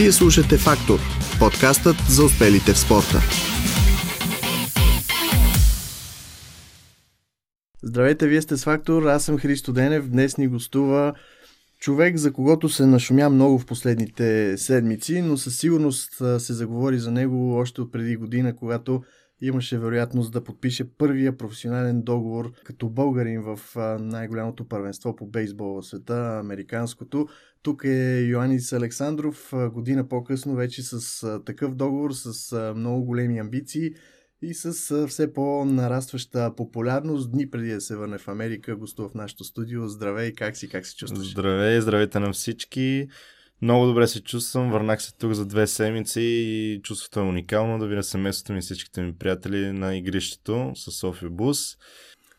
Вие слушате Фактор, подкастът за успелите в спорта. Здравейте, вие сте с Фактор, аз съм Христо Денев, днес ни гостува човек, за когото се нашумя много в последните седмици, но със сигурност се заговори за него още от преди година, когато имаше вероятност да подпише първия професионален договор като българин в най-голямото първенство по бейсбол в света, американското. Тук е Йоанис Александров, година по-късно вече с такъв договор, с много големи амбиции и с все по-нарастваща популярност. Дни преди да се върне в Америка, гостува в нашото студио. Здравей, как си, как се чувстваш? Здравей, здравейте на всички. Много добре се чувствам, върнах се тук за две седмици и чувството е уникално да видя семейството ми всичките ми приятели на игрището с София Бус.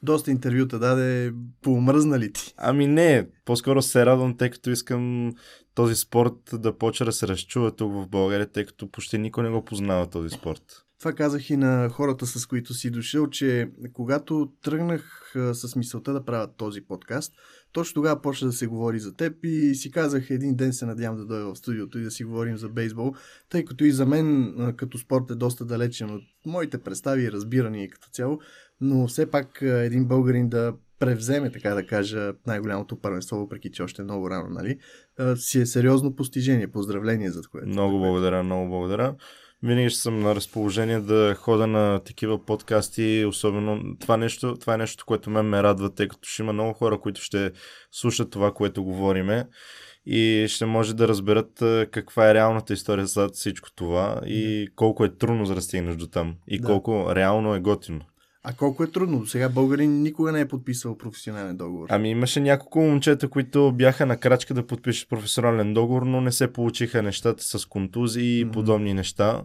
Доста интервюта даде, поумръзна ли ти? Ами не, по-скоро се радвам, тъй като искам този спорт да почва да се разчува тук в България, тъй като почти никой не го познава този спорт. Това казах и на хората, с които си дошъл, че когато тръгнах с мисълта да правя този подкаст, точно тогава почна да се говори за теб и си казах един ден се надявам да дойда в студиото и да си говорим за бейсбол, тъй като и за мен като спорт е доста далечен от моите представи и разбирания като цяло, но все пак един българин да превземе, така да кажа, най-голямото първенство, въпреки че още е много рано, нали, си е сериозно постижение. Поздравление за което. Много благодаря, много благодаря винаги ще съм на разположение да хода на такива подкасти, особено това, нещо, това е нещо, което мен ме радва, тъй като ще има много хора, които ще слушат това, което говориме и ще може да разберат каква е реалната история зад всичко това и колко е трудно за да стигнеш до там и да. колко реално е готино. А колко е трудно? До сега българин никога не е подписал професионален договор. Ами имаше няколко момчета, които бяха на крачка да подпишат професионален договор, но не се получиха нещата с контузии и mm-hmm. подобни неща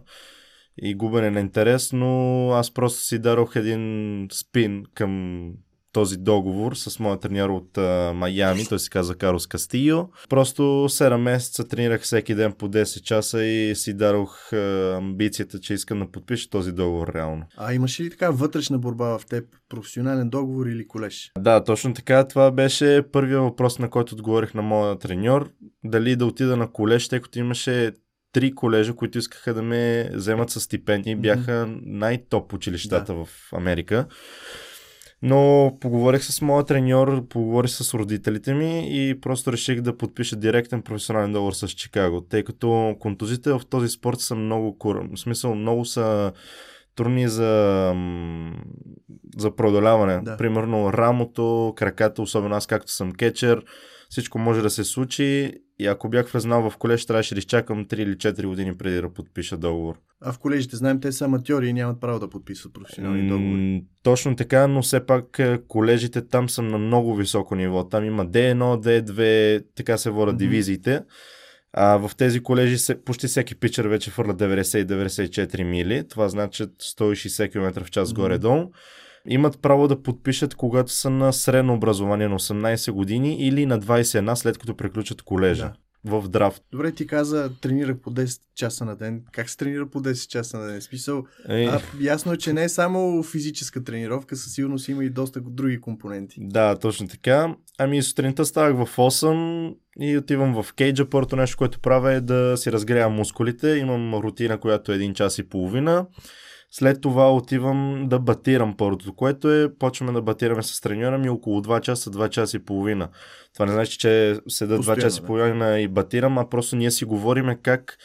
и губене на интерес, но аз просто си дарох един спин към този договор с моя треньор от а, Майами, той се казва Карос Кастио. Просто 7 месеца тренирах всеки ден по 10 часа и си дарох а, амбицията, че искам да подпиша този договор реално. А имаш ли така вътрешна борба в теб? Професионален договор или колеж? Да, точно така. Това беше първият въпрос, на който отговорих на моя треньор. Дали да отида на колеж, тъй като имаше три колежа, които искаха да ме вземат с стипендии. Бяха най-топ училищата да. в Америка. Но поговорих с моя треньор, поговорих с родителите ми и просто реших да подпиша директен професионален договор с Чикаго, тъй като контузите в този спорт са много, в смисъл много са трудни за, за продоляване. Да. Примерно рамото, краката, особено аз както съм кетчер, всичко може да се случи и ако бях влезнал в колеж, трябваше да изчакам 3 или 4 години преди да подпиша договор. А в колежите, знаем, те са аматьори и нямат право да подписват професионални договори. точно така, но все пак е, колежите там са на много високо ниво. Там има D1, D2, така се водят mm-hmm. дивизиите. А в тези колежи се, почти всеки питчер вече фърля 90-94 мили. Това значи 160 км в час mm-hmm. горе-долу имат право да подпишат, когато са на средно образование на 18 години или на 21 след като приключат колежа. Да в драфт. Добре, ти каза, тренирах по 10 часа на ден. Как се тренира по 10 часа на ден? Смисъл, е... а, ясно е, че не е само физическа тренировка, със сигурност има и доста други компоненти. Да, точно така. Ами сутринта ставах в 8 и отивам в кейджа. Първото нещо, което правя е да си разгрея мускулите. Имам рутина, която е 1 час и половина. След това отивам да батирам първото, което е, почваме да батираме с треньора ми около 2 часа, 2 часа и половина. Това не значи, че седа 2 часа и половина и батирам, а просто ние си говориме как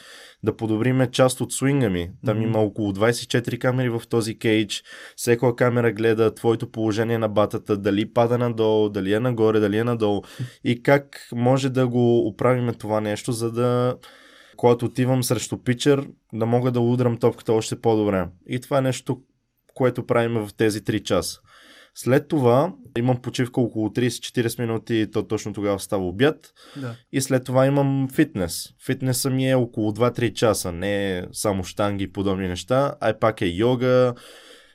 да подобриме част от свинга ми. Там mm-hmm. има около 24 камери в този кейдж. Всяка камера гледа твоето положение на батата, дали пада надолу, дали е нагоре, дали е надолу и как може да го оправиме това нещо, за да когато отивам срещу питчер, да мога да удрям топката още по-добре. И това е нещо, което правим в тези 3 часа. След това имам почивка около 30-40 минути и то точно тогава става обяд. Да. И след това имам фитнес. Фитнеса ми е около 2-3 часа. Не е само штанги и подобни неща, а пак е йога,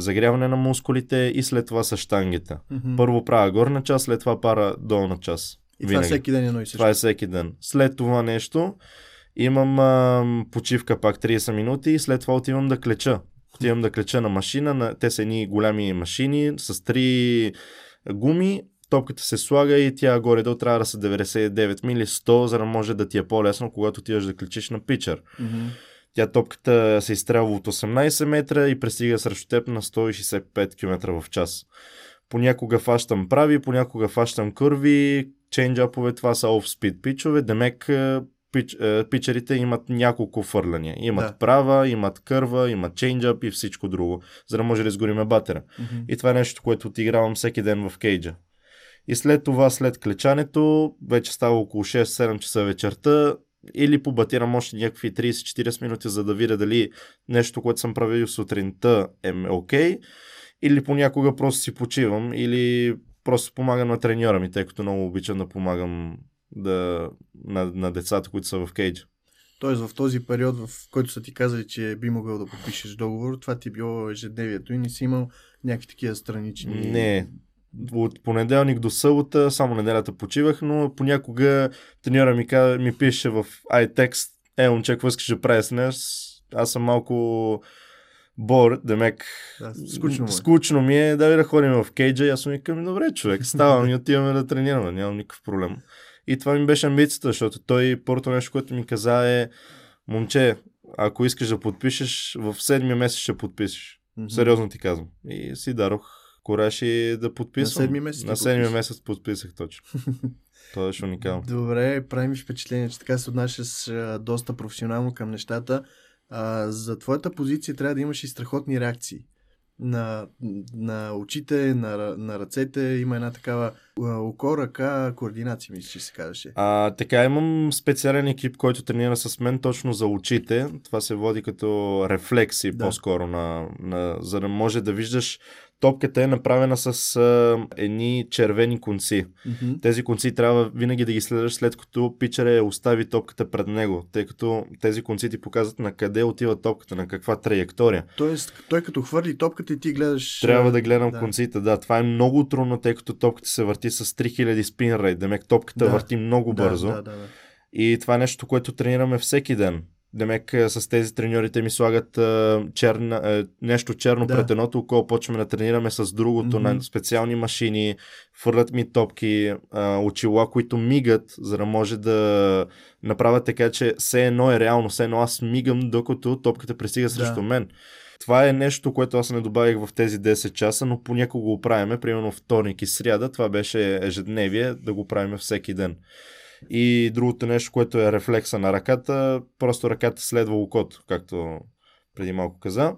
загряване на мускулите и след това са штангите. Mm-hmm. Първо правя горна част, след това пара долна част. И Винаги. това е всеки ден едно и също. Това е всеки ден. След това нещо Имам а, почивка пак 30 минути и след това отивам да клеча. Отивам да клеча на машина. На... Те са едни голями машини с три гуми. топката се слага и тя горе-долу трябва да са 99 мили 100, за да може да ти е по-лесно, когато отиваш да кличиш на. Мгм. Тя топката се изстрелва от 18 метра и пристига срещу теб на 165 км в час. Понякога фащам прави, понякога фащам кърви, чейнджапове, това са оф-спид пичове, демек пич, е, пичерите имат няколко фърляния. Имат Да. права, имат кърва, имат чейнджап и всичко друго, за да може да изгориме батера. Мгм. И това е нещо, което отигравам всеки ден в кейджа. И след това, след клечането, вече става около 6-7 часа вечерта, или побатирам още някакви 30-40 минути, за да видя дали нещо, което съм правил сутринта е окей, или понякога просто си почивам, или просто помагам на треньора ми, тъй като много обичам да помагам да, на, на децата, които са в кейджа. Тоест в този период, в който са ти казали, че би могъл да подпишеш договор, това ти е било ежедневието и не си имал някакви такива странични... Не. От понеделник до събота, само неделята почивах, но понякога треньора ми, каза, ми пише в iText, е, момче, какво искаш да правиш днес? Аз съм малко бор, демек. Да, скучно му е. скучно ми е, да ви да ходим в кейджа и аз му викам, добре, човек, ставам и отиваме да тренираме, нямам никакъв проблем. И това ми беше амбицията, защото той първото нещо, което ми каза е, момче, ако искаш да подпишеш, в седмия месец ще подпишеш. Мгм. Сериозно ти казвам. И си дарох кораж и да подписвам. На седми месец На седми месец подписах точно. Това беше уникално. Добре, прави ми впечатление, че така се отнасяш доста професионално към нещата. А, за твоята позиция трябва да имаш и страхотни реакции. На, на очите, на, на ръцете има една такава око, ръка, координация, мисля, че се казваше. А, така, имам специален екип, който тренира с мен точно за очите. Това се води като рефлекси Да. по-скоро, на, на, за да може да виждаш. Топката е направена с а, едни червени конци. Мгм. Тези конци трябва винаги да ги следваш след като питчера я остави топката пред него, тъй като тези конци ти показват на къде отива топката, на каква траектория. Тоест, той като хвърли топката и ти гледаш... Трябва да гледам да. конците, да. Това е много трудно, тъй като топката се върти с 3000 спин рейт. Демек топката Да. върти много Да, бързо. Да, да, да. И това е нещо, което тренираме всеки ден. Демек а, с тези треньорите ми слагат а, черна, а, нещо черно Да. пред едното око, почваме да тренираме с другото Мгм. на специални машини, фърлят ми топки, а, очила, които мигат, за да може да направят така, че все едно е реално, все едно аз мигам, докато топката пристига срещу мен. Това е нещо, което аз не добавих в тези 10 часа, но понякога го правиме, примерно вторник и сряда, това беше ежедневие, да го правиме всеки ден. И другото нещо, което е рефлекса на ръката, просто ръката следва окото, както преди малко каза.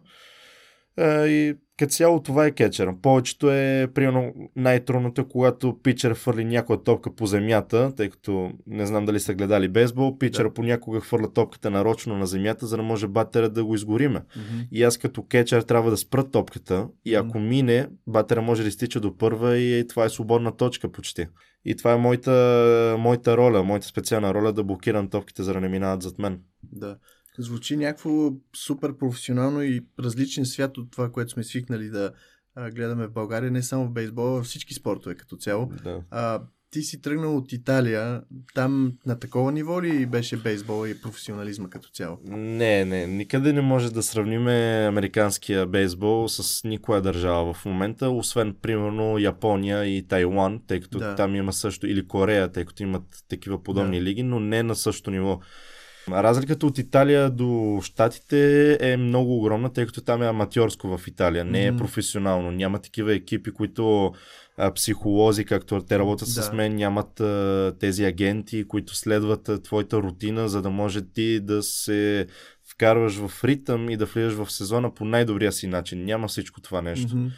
Е, И като цяло това е кетчера. Повечето е, примерно, най-трудното, е, когато питчер фърли някоя топка по земята, тъй като не знам дали са гледали бейсбол, питчера Да. понякога хвърля топката нарочно на земята, за да може батера да го изгориме. Мгм. И аз като кетчер трябва да спра топката и ако мине, батера може да изтича до първа и това е свободна точка почти. И това е моята, моята роля, моята специална роля да блокирам топките, за да не минават зад мен. Да. Звучи някакво супер професионално и различен свят от това, което сме свикнали да а, гледаме в България, не само в бейсбола, във всички спортове като цяло. Да. А, ти си тръгнал от Италия, там на такова ниво ли беше бейсбола и професионализма като цяло? Не, не, никъде не може да сравним американския бейсбол с никоя държава в момента, освен примерно Япония и Тайван, тъй като Да. там има също, или Корея, тъй като имат такива подобни Да. лиги, но не на същото ниво. Разликата от Италия до Штатите е много огромна, тъй като там е аматьорско в Италия, не е професионално. Няма такива екипи, които а, психолози, както те работят с Да. мен, нямат а, тези агенти, които следват а, твоята рутина, за да може ти да се вкарваш в ритъм и да влизаш в сезона по най-добрия си начин. Няма всичко това нещо. Мгм.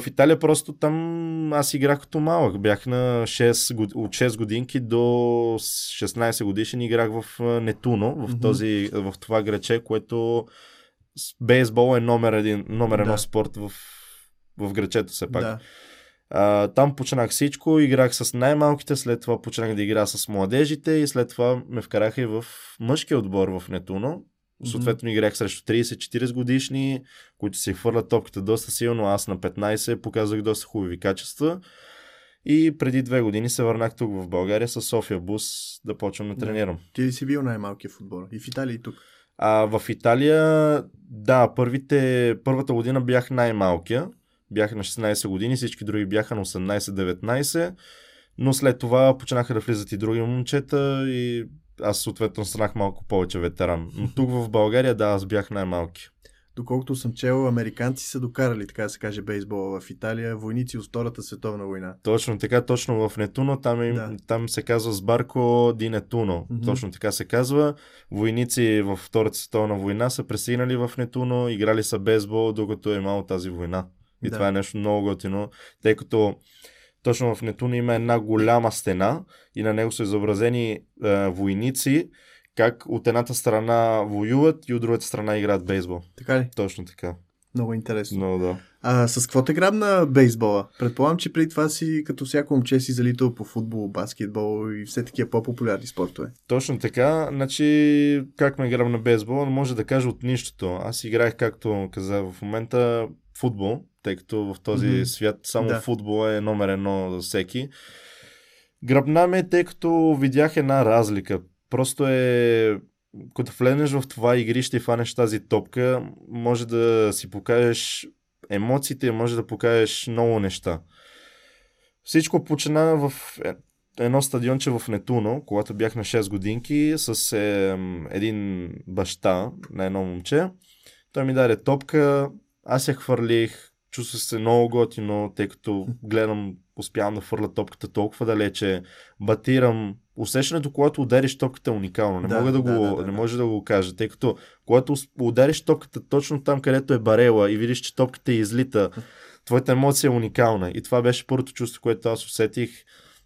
В Италия просто там аз играх като малък. Бях на 6, год- от 6 годинки до 16 годишен играх в Нетуно, в, този, в това граче, което бейсбол е номер, един, номер едно Да. спорт в, в грачето все пак. Да. А, там почнах всичко, играх с най-малките, след това почнах да игра с младежите и след това ме вкараха и в мъжкия отбор в Нетуно. Съответно играх срещу 30-40 годишни, които си хвърлят топката доста силно. Аз на 15 показах доста хубави качества. И преди две години се върнах тук в България с София Бус да почвам да тренирам. Ти ли си бил най-малкият футбол? И в Италия, и тук. А в Италия, да, първите, първата година бях най-малкия. бяха на 16 години, всички други бяха на 18-19, но след това почнаха да влизат и други момчета и аз съответно станах малко повече ветеран. Но тук в България, да, аз бях най-малки. Доколкото съм чел, американци са докарали, така да се каже, бейсбола в Италия, войници от Втората световна война. Точно така, точно в Нетуно, там, им, Да. там се казва Сбарко ди Нетуно. Мгм. Точно така се казва. Войници в Втората световна война са пристигнали в Нетуно, играли са бейсбол, докато е имало тази война. И Да. това е нещо много готино, тъй като точно в Нетуно има една голяма стена и на него са изобразени е, войници, как от едната страна воюват и от другата страна играят бейсбол. Така ли? Точно така. Много интересно. Много да. А с какво те грабна бейсбола? Предполагам, че преди това си като всяко момче си залитал по футбол, баскетбол и все такива по-популярни спортове. Точно така. Значи, как ме играм на бейсбол, може да кажа от нищото. Аз играех, както каза в момента, футбол, тъй като в този Мгм. свят само Да. футбол е номер едно за всеки. Гръбна ме, тъй като видях една разлика. Просто е като влезеш в това игрище и фанеш тази топка, може да си покажеш емоциите, може да покажеш много неща. Всичко почина в е- едно стадионче в Нетуно, когато бях на 6 годинки, с е, един баща на едно момче. Той ми даде топка, аз я хвърлих, чувствах се много готино, тъй като гледам, успявам да хвърля топката толкова далече, батирам. Усещането, когато удариш топката е уникално. Не, Да, мога да, да, го, да, да, не може да го кажа, тъй като когато удариш топката точно там, където е барела и видиш, че топката излита, твоята емоция е уникална. И това беше първото чувство, което аз усетих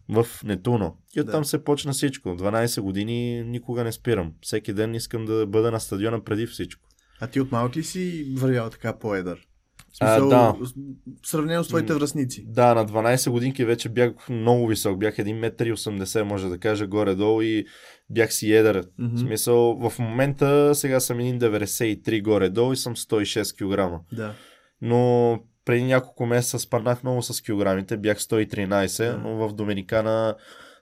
в Нетуно. И оттам Да. се почна всичко. 12 години никога не спирам. Всеки ден искам да бъда на стадиона преди всичко. А ти от малък ли си вървял така по-едър? В А, смисъл, да. Сравнено с твоите връзници. Да, на 12 годинки вече бях много висок. Бях 1,80 м, може да кажа, горе-долу и бях си едър. В смисъл, в момента сега съм 1,93 горе-долу и съм 106 кг. Да. Но преди няколко месеца спаднах много с килограмите, бях 113, Да. но в Доминикана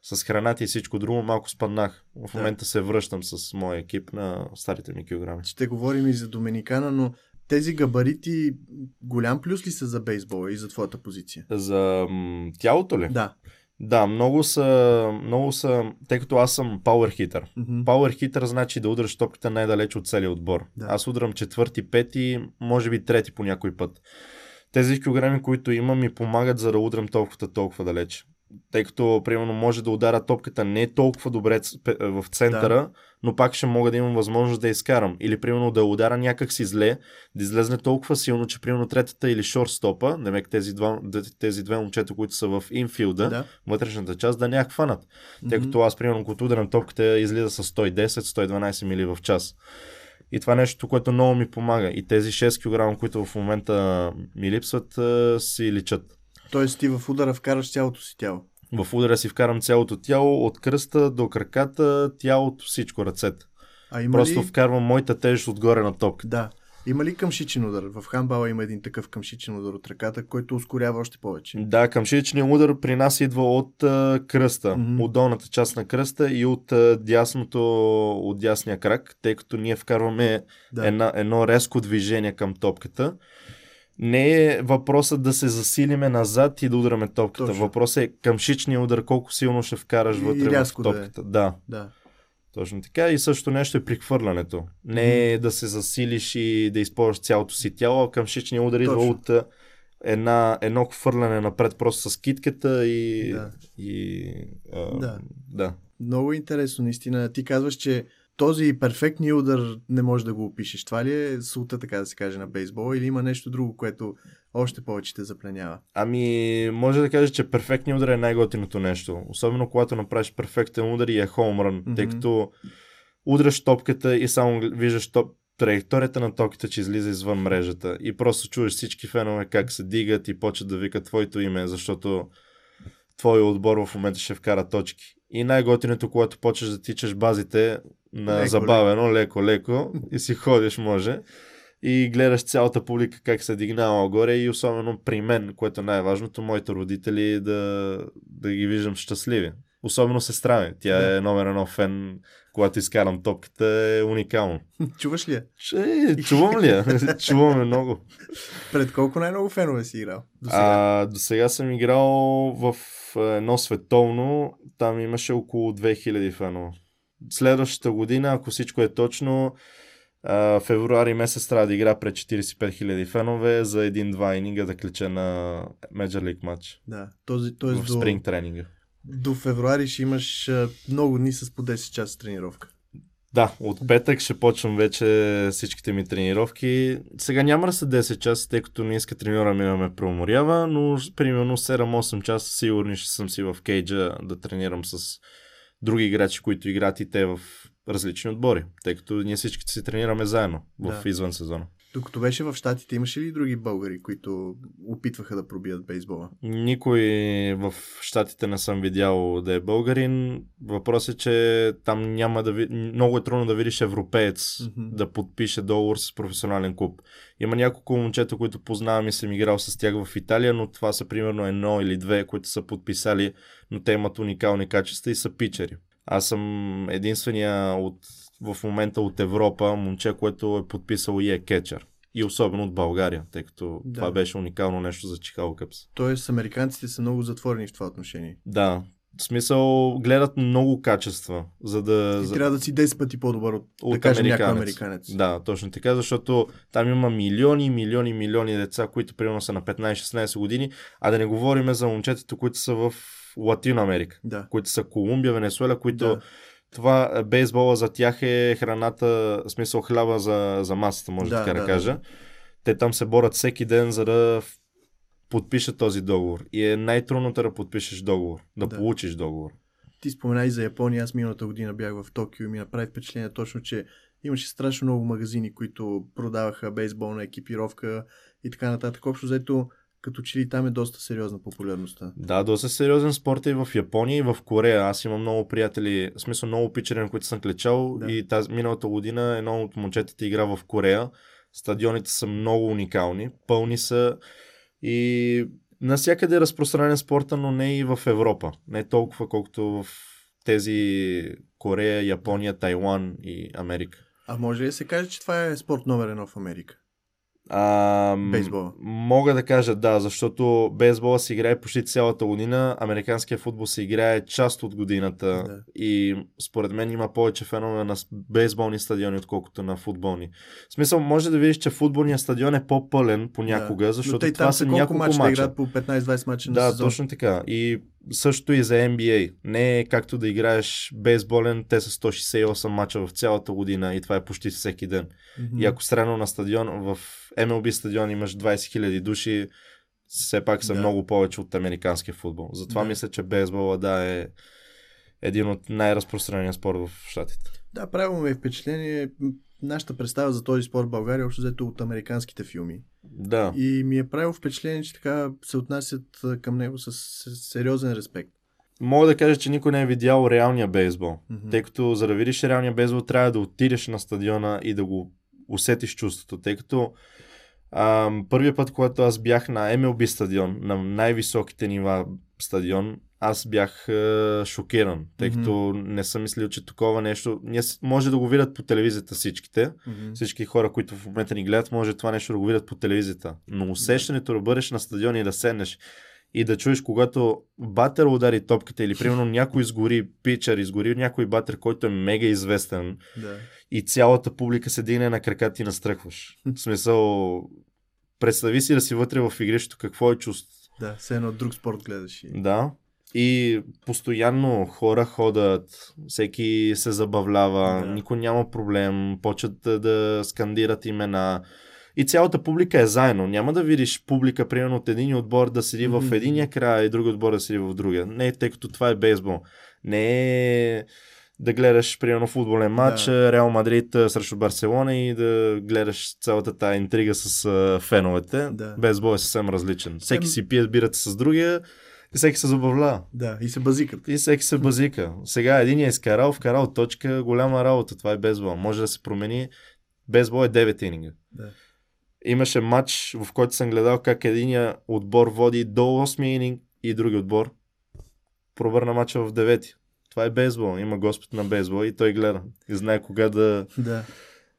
с храната и всичко друго малко спаднах. В момента се връщам с моя екип на старите ми килограми. Ще говорим и за Доминикана, но тези габарити голям плюс ли са за бейсбола и за твоята позиция? За м, тялото ли? Да. Да, много са, много са, тъй като аз съм. Мгм. Пауър хитър значи да удръш топката най-далеч от целия отбор. Да. Аз удрям четвърти, пети, може би трети по някой път. Тези килограми, които имам, ми помагат за да удрям топката толкова далеч. Тъй като, примерно, може да удара топката не толкова добре пе- в центъра, Да. но пак ще мога да имам възможност да изкарам. Или, примерно, да удара някак си зле, да излезне толкова силно, че, примерно, третата или шорстопа, демек тези, два, тези две момчета, които са в инфилда, Да. вътрешната част, да не я хванат. Тъй Мгм. като аз, примерно, като ударям топката, излиза с 110-112 мили в час. И това е нещо, което много ми помага. И тези 6 кг, които в момента ми липсват, а, си личат. Тоест ти в удара вкараш цялото си тяло. В удара си вкарам цялото тяло, от кръста до краката, тялото, всичко, ръцете. А има Просто ли... вкарвам моята тежест отгоре на топката. Да. Има ли къмшичен удар? В хамбала има един такъв къмшичен удар от ръката, който ускорява още повече. Да, къмшичният удар при нас идва от а, кръста, Мгм. от долната част на кръста и от а, дясното, от дясния крак, тъй като ние вкарваме Да. една, едно резко движение към топката. Не е въпросът да се засилиме назад и да удряме топката. Точно. Въпросът е къмшичния удар, колко силно ще вкараш И вътре в рязко да е. топката. Да, Да. точно така. И също нещо е при хвърлянето. Не е да се засилиш и да използваш цялото си тяло, а къмшичния удар идва от една, едно хвърляне напред просто с китката и... Да. и а, Да. да. Много интересно, наистина. Ти казваш, че този перфектния удар не можеш да го опишеш. Това ли е султа, така да се каже, на бейсбола или има нещо друго, което още повече те запленява? Ами, може да кажа, че перфектният удар е най-готиното нещо. Особено когато направиш перфектен удар и е хоумрън, Мгм. тъй като удряш топката и само виждаш топ, траекторията на топката, че излиза извън мрежата. И просто чуваш всички фенове как се дигат и почват да викат твоето име, защото твой отбор в момента ще вкара точки. И най-готиното, когато почваш да тичаш базите на Леко, забавено, леко-леко и си ходиш, може. И гледаш цялата публика как се дигнава горе и особено при мен, което е най-важното, моите родители да, да ги виждам щастливи. Особено сестра ми. Тя Да. е номер едно фен, когато изкарам топката, е уникално. Чуваш ли я? Че, чувам ли я? чувам я много. Пред колко най-много фенове си играл? До сега. А, до сега съм играл в едно световно, там имаше около 2000 фенове. Следващата година, ако всичко е точно, февруари месец трябва да игра пред 45 000 фенове за един-два ининга да клече на Major League матч. Да. Този, т.е. В спринг тренинга. До февруари ще имаш много дни с по 10 часа тренировка. Да, от петък ще почвам вече всичките ми тренировки. Сега няма да са 10 часа, тъй като не иска треньора ми да ме преуморява, но примерно 7-8 часа сигурни ще съм си в кейджа да тренирам с други играчи, които играят и те в различни отбори, тъй като ние всички си тренираме заедно в Да. извън сезона. Докато беше в Штатите, имаше ли други българи, които опитваха да пробият бейсбола? Никой в Штатите не съм видял да е българин. Въпросът е, че там няма да ви... много е трудно да видиш европеец Мгм. да подпише договор с професионален клуб. Има няколко момчета, които познавам и съм играл с тях в Италия, но това са примерно едно или две, които са подписали, но те имат уникални качества и са пичери. Аз съм единствения от, в момента от Европа момче, което е подписал и е кетчер. И особено от България, тъй като Да. това беше уникално нещо за Chicago Cubs. Тоест, американците са много затворени в това отношение. Да, в смисъл гледат много качества, за да... И за... трябва да си 10 пъти по-добър от, да От кажем, някой американец. американец. Да, точно така, защото там има милиони, милиони, милиони деца, които примерно са на 15-16 години, а да не говорим за момчетата, които са в Латино Америка, Да. които са Колумбия, Венесуела, които Да. Това е, бейсбола за тях е храната, смисъл хляба за, за масата, може Да, така да, да, кажа. Те там се борят всеки ден, за да подпишат този договор. И е най-трудното да подпишеш договор, да, Да. получиш договор. Ти спомена и за Япония. Аз миналата година бях в Токио и ми направи впечатление точно, че имаше страшно много магазини, които продаваха бейсболна екипировка и така нататък. Общо взето, като че ли там е доста сериозна популярността. Да, доста сериозен спорт е и в Япония и в Корея. Аз имам много приятели, в смисъл много пичери, на които съм клечал Да. и тази миналата година едно от момчетата игра в Корея. Стадионите са много уникални, пълни са и насякъде е разпространен спорта, но не и в Европа. Не толкова колкото в тези Корея, Япония, Тайван и Америка. А може ли да се каже, че това е спорт номер едно в Америка? А, Бейсбола. Мога да кажа да, защото бейсбола се играе почти цялата година, американския футбол се играе част от годината Да. и според мен има повече фенове на бейсболни стадиони, отколкото на футболни. В смисъл, може да видиш, че футболният стадион е по-пълен понякога, да. защото това са са колко няколко мача да играят по 15-20 мача на Да, сезон. точно така. И също и за NBA. Не е както да играеш бейсболен, те са 168 мача в цялата година и това е почти всеки ден. Мгм. И ако средно на стадион, в MLB стадион имаш 20 000 души, все пак са Да. много повече от американския футбол. Затова Да. мисля, че бейсбола да е един от най-разпространения спорт в Штатите. Да, правилно ми е впечатление. Нашата представа за този спорт в България е общо взето от американските филми. Да. И ми е правило впечатление, че така се отнасят към него с сериозен респект. Мога да кажа, че никой не е видял реалния бейсбол. Мгм. Тъй като за да видиш реалния бейсбол, трябва да отидеш на стадиона и да го усетиш чувството. Тъй като първият път, когато аз бях на MLB стадион, на най-високите нива стадион, аз бях е, шокиран, тъй Мгм. като не съм мислил, че такова нещо... Ние може да го видят по телевизията всичките, Мгм. всички хора, които в момента ни гледат, може това нещо да го видят по телевизията. Но усещането да бъдеш на стадион и да седнеш и да чуеш, когато батер удари топката или примерно някой изгори пичър, изгори някой батер, който е мега известен Да. и цялата публика се дигне на крака ти настръхваш. В смисъл, представи си да си вътре в игрището, какво е чувство. Да, все едно друг спорт гледаш. И... Да. И постоянно хора ходят, всеки се забавлява, Да. никой няма проблем, почват да, да скандират имена. И цялата публика е заедно. Няма да видиш публика, примерно от един отбор да седи Мгм. в единия край и други отбор да седи в другия. Не, тъй като това е бейсбол. Не е да гледаш, примерно, футболен матч, Да. Реал Мадрид срещу Барселона и да гледаш цялата тази интрига с а, феновете. Да. Бейсбол е съвсем различен. Всеки си пие бирата с другия и всеки се забавлява. Да, и се базикат. И всеки се базика. Сега един е изкарал, вкарал точка, голяма работа. Това е бейсбол. Може да се промени. Бейсбол е 9 ининга. Да. Имаше матч, в който съм гледал как единия отбор води до 8 ининг и други отбор пробърна мача в девети. Това е бейсбол. Има Господ на бейсбол и той гледа. И знае кога да, Да.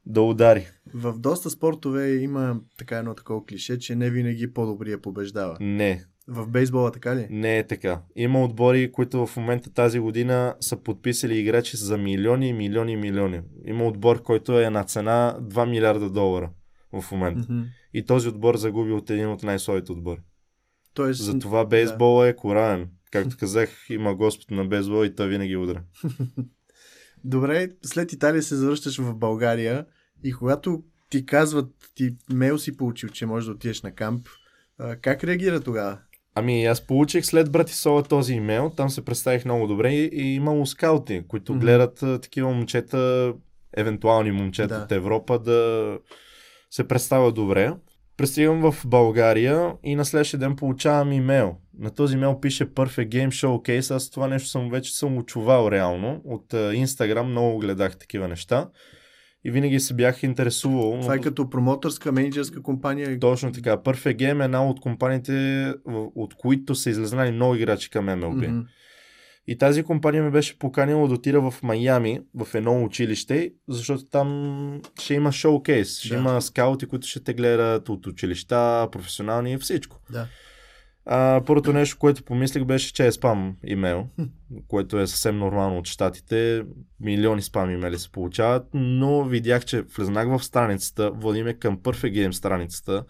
да удари. В доста спортове има така едно такова клише, че не винаги по-добрия побеждава. Не, В бейсбола така ли? не е така. Има отбори, които в момента тази година са подписали играчи за милиони, милиони, милиони. Има отбор, който е на цена 2 милиарда долара в момента. Мгм. И този отбор загуби от един от най-слабите отбори. Тоест, Затова бейсбол е коравен. Както казах, има Господ на бейсбол и той винаги удра. Добре, след Италия се завръщаш в България и когато ти казват, ти мейл си получил, че можеш да отидеш на камп, как реагира тогава? Ами аз получих след Братисола този имейл, там се представих много добре и, и имало скаути, които Мгм. гледат а, такива момчета, евентуални момчета Да. от Европа да се представят добре. Пристигам в България и на следващия ден получавам имейл. На този имейл пише Perfect Game Showcase. Аз това нещо съм вече съм го чувал реално. От Instagram много гледах такива неща. И винаги се бях интересувал. Това е като промотърска, менеджерска компания. точно така. Perfect Game е една от компаниите, от които са излезнали много играчи към MLB. Мгм. И тази компания ме беше поканила да отида в Майами, в едно училище, защото там ще има шоукейс. Ще Да. има скаути, които ще те гледат от училища, професионални и всичко. Да. А, първото нещо, което помислих беше, че е спам имейл, което е съвсем нормално от щатите. Милиони спам имейли се получават, но видях, че влезнах в страницата, водиме към Perfect Game страницата,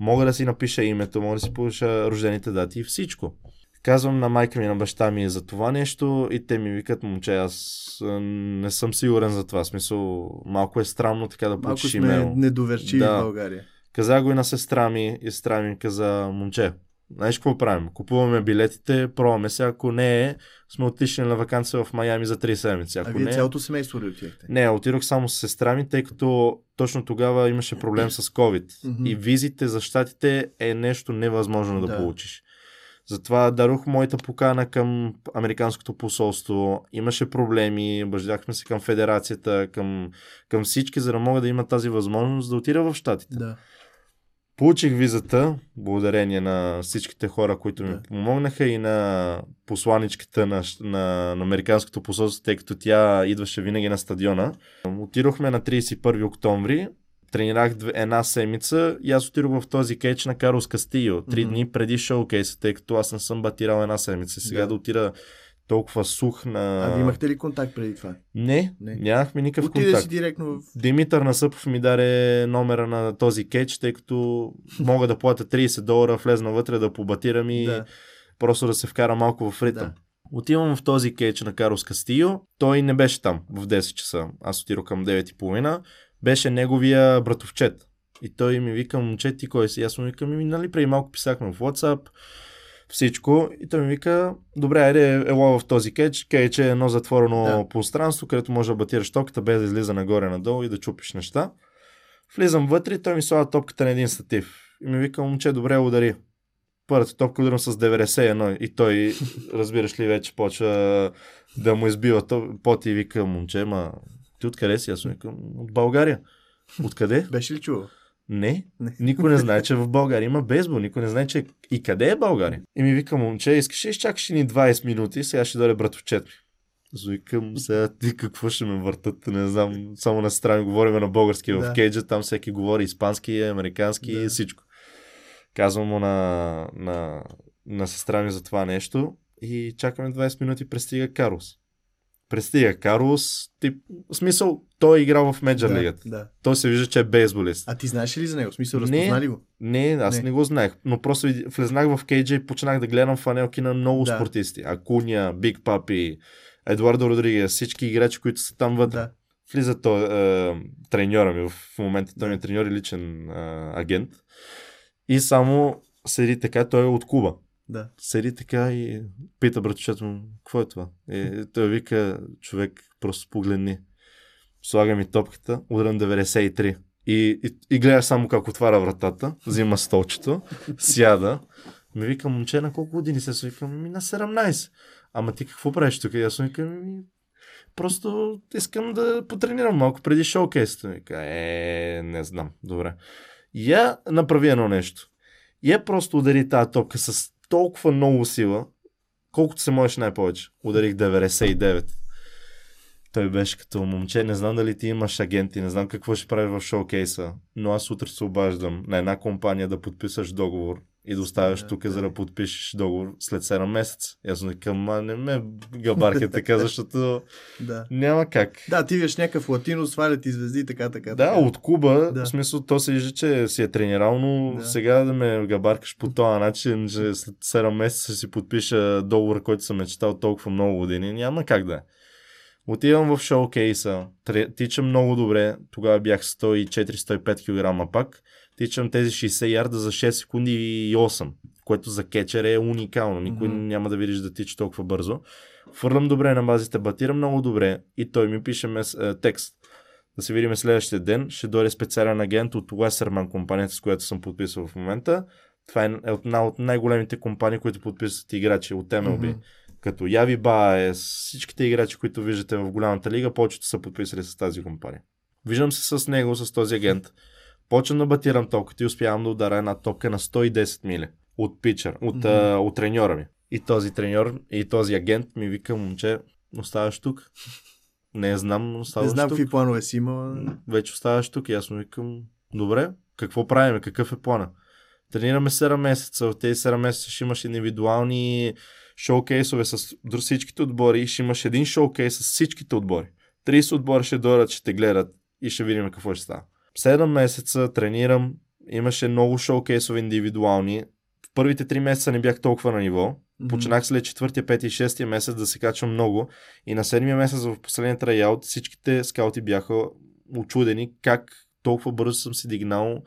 мога да си напиша името, мога да си пиша рождените дати и всичко. Казвам на майка ми на баща ми за това нещо и те ми викат, момче, аз а, не съм сигурен за това. Смисъл, малко е странно така да Малко получиш сме имейл. недоверчиви Да. в България. Казах го и на сестра ми и сестра ми каза, момче, знаеш какво правим? Купуваме билетите, пробваме се, ако не е, сме отишли на вакансия в Майами за 3 седмици. А Ако вие не е, цялото семейство ли отидехте? не, отидох само с сестра ми, тъй като точно тогава имаше проблем с COVID. И визите за щатите е нещо невъзможно да, Да. получиш. Затова дарух моята покана към Американското посолство. Имаше проблеми, обаждахме се към федерацията, към, към всички, за да мога да има тази възможност да отида в щатите. Да. Получих визата, благодарение на всичките хора, които ми Да. помогнаха и на посланичката на, на, на Американското посолство, тъй като тя идваше винаги на стадиона. Отидохме на 31 октомври, тренирах две, една седмица и аз отидох в този кейч на Карлос Кастио, три Мгм. дни преди шоукейса, тъй като аз не съм батирал една седмица. Сега Да. да, отида толкова сух на... А вие имахте ли контакт преди това? Не, Не. не, нямахме никакъв Отиде контакт. си директно в... Димитър Насъпов ми даде номера на този кетч, тъй като мога да платя 30 долара, влезна вътре да побатирам и Да. просто да се вкара малко в ритъм. Да. Отивам в този кетч на Карлос Кастио. Той не беше там в 10 часа. Аз отидох към 9.30. Беше неговия братовчет. И той ми вика, момче, ти кой си? И Аз му викам, ми, нали, преди малко писахме в WhatsApp, всичко. И той ми вика, добре, айде, ела в този кетч. Кетч е едно затворено Да. пространство, където може да батираш топката, без да излиза нагоре-надолу и да чупиш неща. Влизам вътре и той ми слага топката на един статив. И ми вика, момче, добре, удари. Първата топка ударам с 91 и той, разбираш ли, вече почва да му избива пот и вика, момче, ма ти откъде си? Аз викам, от България. Откъде? Беше ли чувал? Не, никой не знае, че в България има бейсбол, никой не знае, че и къде е България. И ми вика, момче, искаш ли изчакаш ни 20 минути, сега ще дойде братовчет ми. Аз викам, сега ти какво ще ме въртат, не знам, само на сестра ми говорим на български в Да. кейджа, там всеки говори испански, американски Да. и всичко. Казвам му на, на, на сестра ми за това нещо и чакаме 20 минути, пристига Карлос. Пристига Карлос, тип, в смисъл, той е играл в Меджър да, лигата. да. Той се вижда, че е бейсболист. А ти знаеш ли за него? В смисъл, Не. разпознали го? Не, аз Не. не, го знаех, но просто влезнах в кейджа и почнах да гледам фанелки на много Да. спортисти. Акуня, Биг Папи, Едуардо Родригес, всички играчи, които са там вътре. Да. Влиза той, е, треньора ми, в момента той ми е треньор и личен е, агент. И само седи така, той е от Куба. Да. Седи така и пита братовчето му, какво е това? И той вика, човек, просто погледни. Слага ми топката, удрям 93. И, и, и гледаш само как отваря вратата, взима столчето, сяда. Ми вика, момче, на колко години се викам? Ми на 17. Ама ти какво правиш тук? И аз му викам, ми, просто искам да потренирам малко преди шоукейста. Вика, е, не знам, добре. Я направи едно нещо. Я просто удари тази топка с толкова много сила, колкото се можеш най-повече. Ударих 99. Той беше като момче, не знам дали ти имаш агенти, не знам какво ще прави в шоукейса, но аз утре се обаждам на една компания да подписаш договор и да оставяш тук, за да подпишеш договор след 7 месеца. И аз викам, а не ме габарки така, защото Да. няма как. Да, ти виж някакъв латино, свалят и звезди, така, така. Да, така. от Куба, Да. в смисъл, то се вижда, че си е тренирал, но Да. сега да ме габаркаш по този начин, че след 7 месеца си подпиша договор, който съм мечтал толкова много години, няма как да е. Отивам в шоукейса, тичам много добре, тогава бях 104-105 кг пак, тичам тези 60 ярда за 6 секунди и 8, което за кетчер е уникално, никой Мгм. няма да видиш да тича толкова бързо. Фърлям добре на базите, батирам много добре и той ми пише мес, е, текст. Да се видим следващия ден. Ще дойде специален агент от Westerman, компанията, с която съм подписал в момента. Това е една от най-големите компании, които подписват играчи от MLB. Мгм. Като Яви Бае, всичките играчи, които виждате в голямата лига, повечето са подписали с тази компания. Виждам се с него, с този агент. Почвам да батирам топката и успявам да удара една топка на 110 мили от пичър, от, Мгм. а, от треньора ми. И този треньор, и този агент ми вика, момче, оставаш тук. Не знам, оставаш Не знам тук. какви планове си има. Вече оставаш тук и аз му викам, добре, какво правим, какъв е плана? Тренираме 7 месеца, в тези 7 месеца ще имаш индивидуални шоукейсове с всичките отбори и ще имаш един шоукейс с всичките отбори. 30 отбора ще дойдат, ще те гледат и ще видим какво ще става. 7 месеца тренирам, имаше много шоукейсове индивидуални. В първите 3 месеца не бях толкова на ниво. Мгм. Почнах след четвъртия, пети и шестия месец да се качвам много и на седмия месец в последния трайаут всичките скаути бяха очудени как толкова бързо съм си дигнал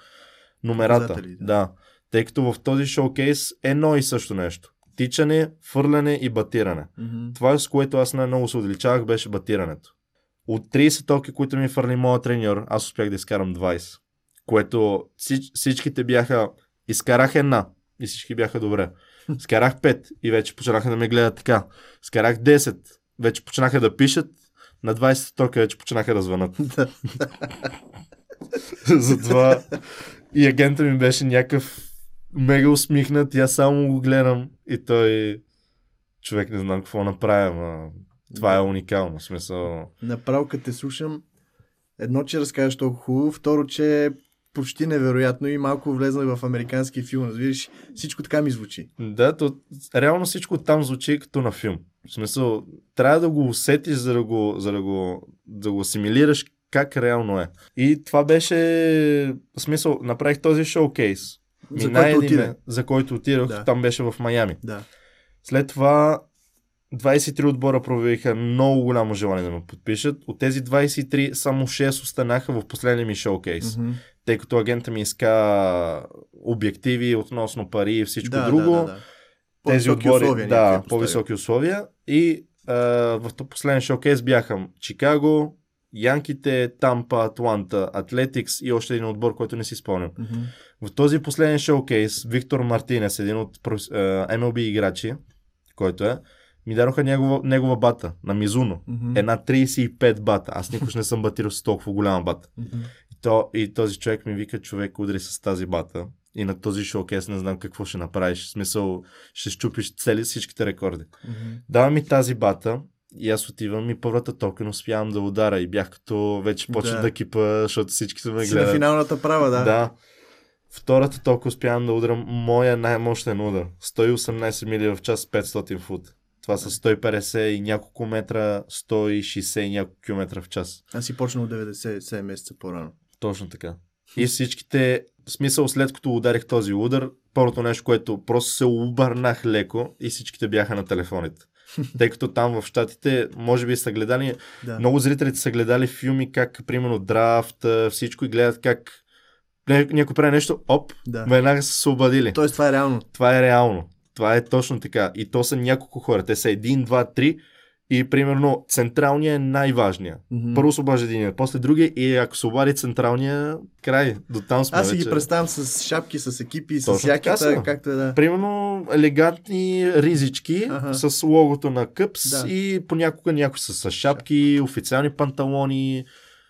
номерата. Показатели, да. Да. Тъй като в този шоукейс е едно и също нещо. Тичане, фърляне и батиране. Мгм. Това, с което аз най-много се отличавах, беше батирането. От 30 токи, които ми фърли моят треньор, аз успях да изкарам 20. Което всич, всичките бяха... Изкарах една и всички бяха добре. Скарах 5 и вече почнаха да ме гледат така. Скарах 10, вече почнаха да пишат. На 20 тока вече почнаха да звънат. Затова и агента ми беше някакъв мега усмихнат и аз само го гледам и той човек не знам какво направя, но това е уникално. В смисъл... Направо като те слушам, едно, че разкажеш толкова хубаво, второ, че почти невероятно и малко влезнах в американски филм. Разбираш, всичко така ми звучи. Да, то, реално всичко там звучи като на филм. В смисъл, трябва да го усетиш, за да го, за да го, да го асимилираш как реално е. И това беше, в смисъл, направих този шоукейс. За който отиде. За който отидох, Да. там беше в Майами. Да. След това 23 отбора проявиха много голямо желание да ме подпишат. От тези 23 само 6 останаха в последния ми шоукейс. Мгм. Тъй като агента ми иска обективи относно пари и всичко да, друго. Да, да, да. Тези По-високи отбори, условия да, по-високи условия. И а, в последен шоукейс бяха Чикаго, Янките, Тампа, Атланта, Атлетикс и още един отбор, който не си спомням. Мгм. В този последен шоукейс Виктор Мартинес, един от а, MLB играчи, който е, ми дадоха негова, негова бата на Мизуно. Мгм. Една 35 бата. Аз никога не съм батирал с толкова голяма бата. Мгм. И, то, и този човек ми вика, човек удари с тази бата. И на този шоукейс не знам какво ще направиш. В смисъл, ще щупиш цели всичките рекорди. Мгм. Дава ми тази бата и аз отивам и първата токен успявам да удара и бях като вече почна Да. да, кипа, защото всички са ме Си на гледат. финалната права, да. Да. Втората тока успявам да удрям моя най-мощен удар. 118 мили в час, 500 фут. Това са 150 и няколко метра, 160 и няколко километра в час. Аз си почнал 97 месеца по-рано. Точно така. И всичките, в смисъл след като ударих този удар, първото нещо, което просто се обърнах леко и всичките бяха на телефоните. Тъй като там в Штатите, може би са гледали, Да. много зрителите са гледали филми, как, примерно, драфт, всичко и гледат как ня- някой прави нещо, оп, да. веднага са се обадили. Тоест това е реално. Това е реално. Това е точно така. И то са няколко хора. Те са един, два, три. И примерно централния е най-важния. Мгм. Първо се обажда един, после другия и ако се обади централния, край. До там сме Аз си вече. ги представям с шапки, с екипи, с Точно са. както е да. Примерно елегантни ризички Аха. с логото на Къпс Да. и понякога някои са с шапки, официални панталони.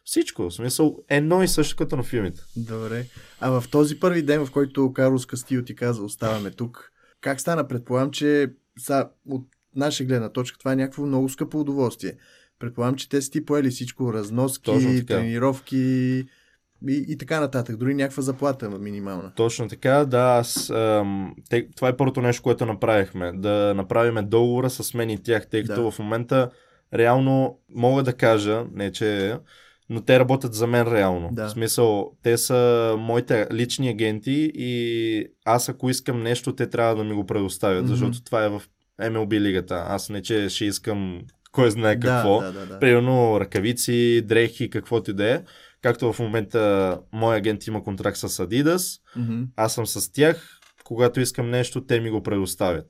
Всичко. В смисъл едно и също като на филмите. Добре. А в този първи ден, в който Карлос Кастио ти каза, оставаме тук, как стана? Предполагам, че са, от наша гледна точка това е някакво много скъпо удоволствие. Предполагам, че те са ти поели всичко, разноски, тренировки и, и така нататък. Дори някаква заплата минимална. Точно така, да, аз, ам, те, това е първото нещо, което направихме. Да направим договора с мен и тях, тъй като Да. в момента реално мога да кажа, не че е, но те работят за мен реално. Да. В смисъл, те са моите лични агенти и аз ако искам нещо, те трябва да ми го предоставят, Мгм. защото това е в MLB лигата. Аз не че ще искам кой знае какво. Да, да, да. да. Примерно ръкавици, дрехи, каквото и да е. Както в момента мой агент има контракт с Adidas, Мгм. аз съм с тях, когато искам нещо, те ми го предоставят.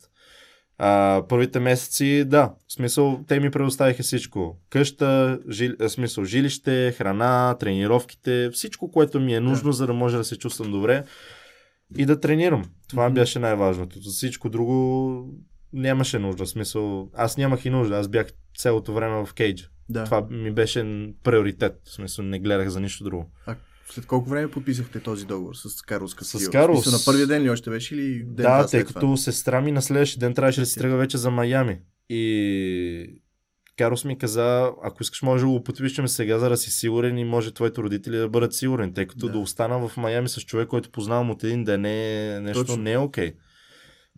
А, първите месеци, да, в смисъл, те ми предоставиха всичко. Къща, жил, а, смисъл, жилище, храна, тренировките, всичко, което ми е нужно, за да може да се чувствам добре и да тренирам. Това Мгм. беше най-важното. За всичко друго нямаше нужда. В смисъл, аз нямах и нужда. Аз бях цялото време в кейджа. Да. Това ми беше приоритет. В смисъл, не гледах за нищо друго. А след колко време подписахте този договор с Карлос Кастио? С Карлос. Смисъл, на първия ден ли още беше или ден да, тъй като това? сестра ми на следващия ден трябваше да си тръгва вече за Майами. И Карос ми каза, ако искаш може да го подпишем сега, за да си сигурен и може твоите родители да бъдат сигурни, тъй като Да. да, остана в Майами с човек, който познавам от един ден, е нещо Точно. не е окей.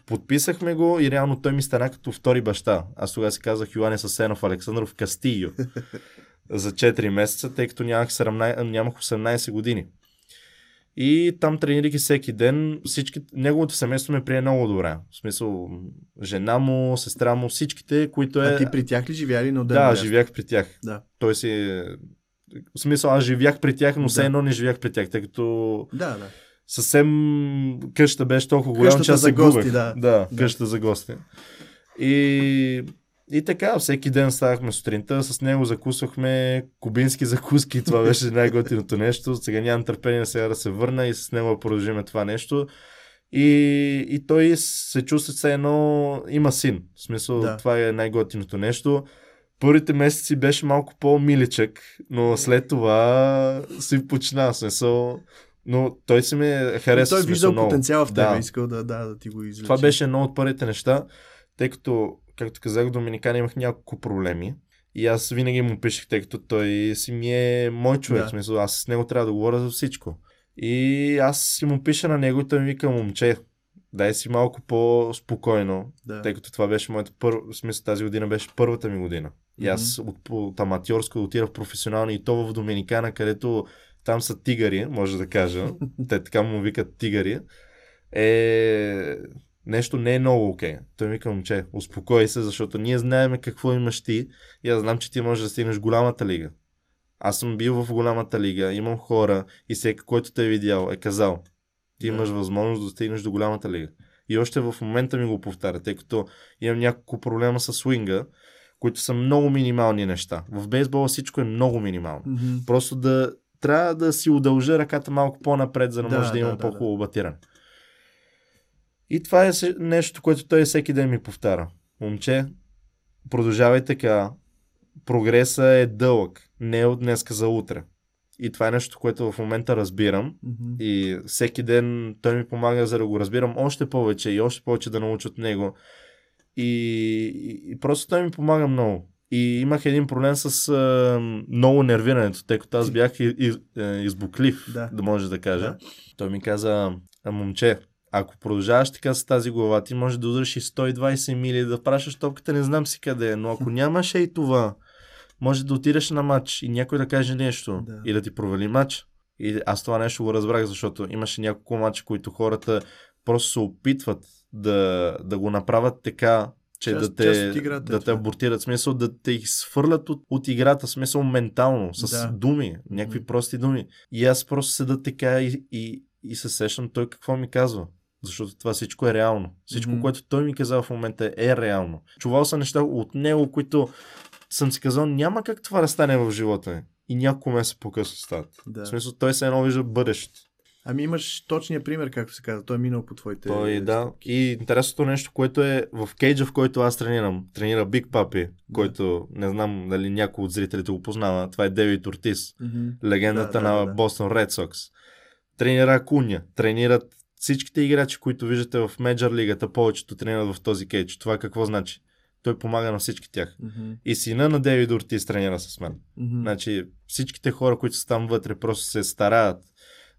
Подписахме го и реално той ми стана като втори баща. Аз тогава си казах Йоанни Съсенов Александров Кастио за 4 месеца, тъй като нямах, 17, нямах 18 години. И там тренирайки всеки ден, всички, неговото семейство ме прие много добре. В смисъл, жена му, сестра му, всичките, които е... А ти при тях ли живя ли на отделно Да, място? живях при тях. Да. Той си... В смисъл, аз живях при тях, но все Да. едно не живях при тях, тъй като Да, да. съвсем къща беше толкова голяма, Къщата че аз за се гости, губех. да. да, Да. къща за гости. И, и така, всеки ден ставахме сутринта, с него закусвахме кубински закуски, това беше най-готиното нещо. Сега нямам търпение сега да се върна и с него да продължим това нещо. И, и той се чувства все едно има син. В смисъл, Да. това е най-готиното нещо. Първите месеци беше малко по-миличък, но след това си почина. Смисъл, но той си ме хареса. той в е виждал много. потенциал в теб, Да. искал да, да, да ти го извлече. Това беше едно от първите неща, тъй като, както казах, в Доминикана имах няколко проблеми. И аз винаги му пишех, тъй като той си ми е мой човек. Да. Смисъл, аз с него трябва да говоря за всичко. И аз си му пиша на него и той ми вика, момче, дай си малко по-спокойно, Да. тъй като това беше моята първа, смисъл тази година беше първата ми година. И аз от, от аматьорско отидах в професионално и то в Доминикана, където там са тигари, може да кажа. Те така му викат тигари. Е, нещо не е много окей. Той ми вика, момче, успокой се, защото ние знаем какво имаш ти и аз знам, че ти можеш да стигнеш голямата лига. Аз съм бил в голямата лига, имам хора и всеки, който те е видял, е казал, ти Да. имаш възможност да стигнеш до голямата лига. И още в момента ми го повтаря, тъй като имам няколко проблема с свинга, които са много минимални неща. В бейсбола всичко е много минимално. Мгм. Просто да трябва да си удължа ръката малко по-напред, за да, Да, може да, да, имам да, по-хубаво батиране. И това е нещо, което той всеки ден ми повтаря. Момче, продължавай така. Прогреса е дълъг. Не е от днеска за утре. И това е нещо, което в момента разбирам. Мгм. И всеки ден той ми помага за да го разбирам още повече и още повече да науча от него. И, и, и просто той ми помага много. И имах един проблем с а, много нервирането, тъй като аз бях и, и, е, избуклив, Да. да. може да кажа. Да. Той ми каза, а, момче, ако продължаваш така с тази глава, ти можеш да удариш и 120 мили, да пращаш топката, не знам си къде е, но ако нямаш и това, може да отидеш на матч и някой да каже нещо Да. и да ти провали матч. И аз това нещо го разбрах, защото имаше няколко матча, които хората просто се опитват да, да го направят така, че Част- да те, част играта е да те абортират, смисъл да те изхвърлят от, от играта, смисъл ментално, с Да. думи, някакви Мгм. прости думи. И аз просто седа така и, и, и се сещам той какво ми казва. Защото това всичко е реално. Всичко, Мгм. което той ми казва в момента е реално. Чувал съм неща от него, които съм си казал, няма как това да стане в живота ми. И няколко месеца по-късно стават. Да. В смисъл, той се едно вижда бъдещето. Ами имаш точния пример, както се казва. Той е минал по твоите... Той, да. И интересното нещо, което е в кейджа, в който аз тренирам, тренира Биг Папи, който не знам дали някой от зрителите го познава. Това е Девид Ортис, Мгм. легендата Да, да, на да, да. Бостон Ред Сокс. Тренира Акуня, тренират всичките играчи, които виждате в Меджор лигата, повечето тренират в този кейдж. Това какво значи? Той помага на всички тях. Мгм. И сина на Дейвид Ортис тренира с мен. Мгм. Значи всичките хора, които са там вътре, просто се стараят,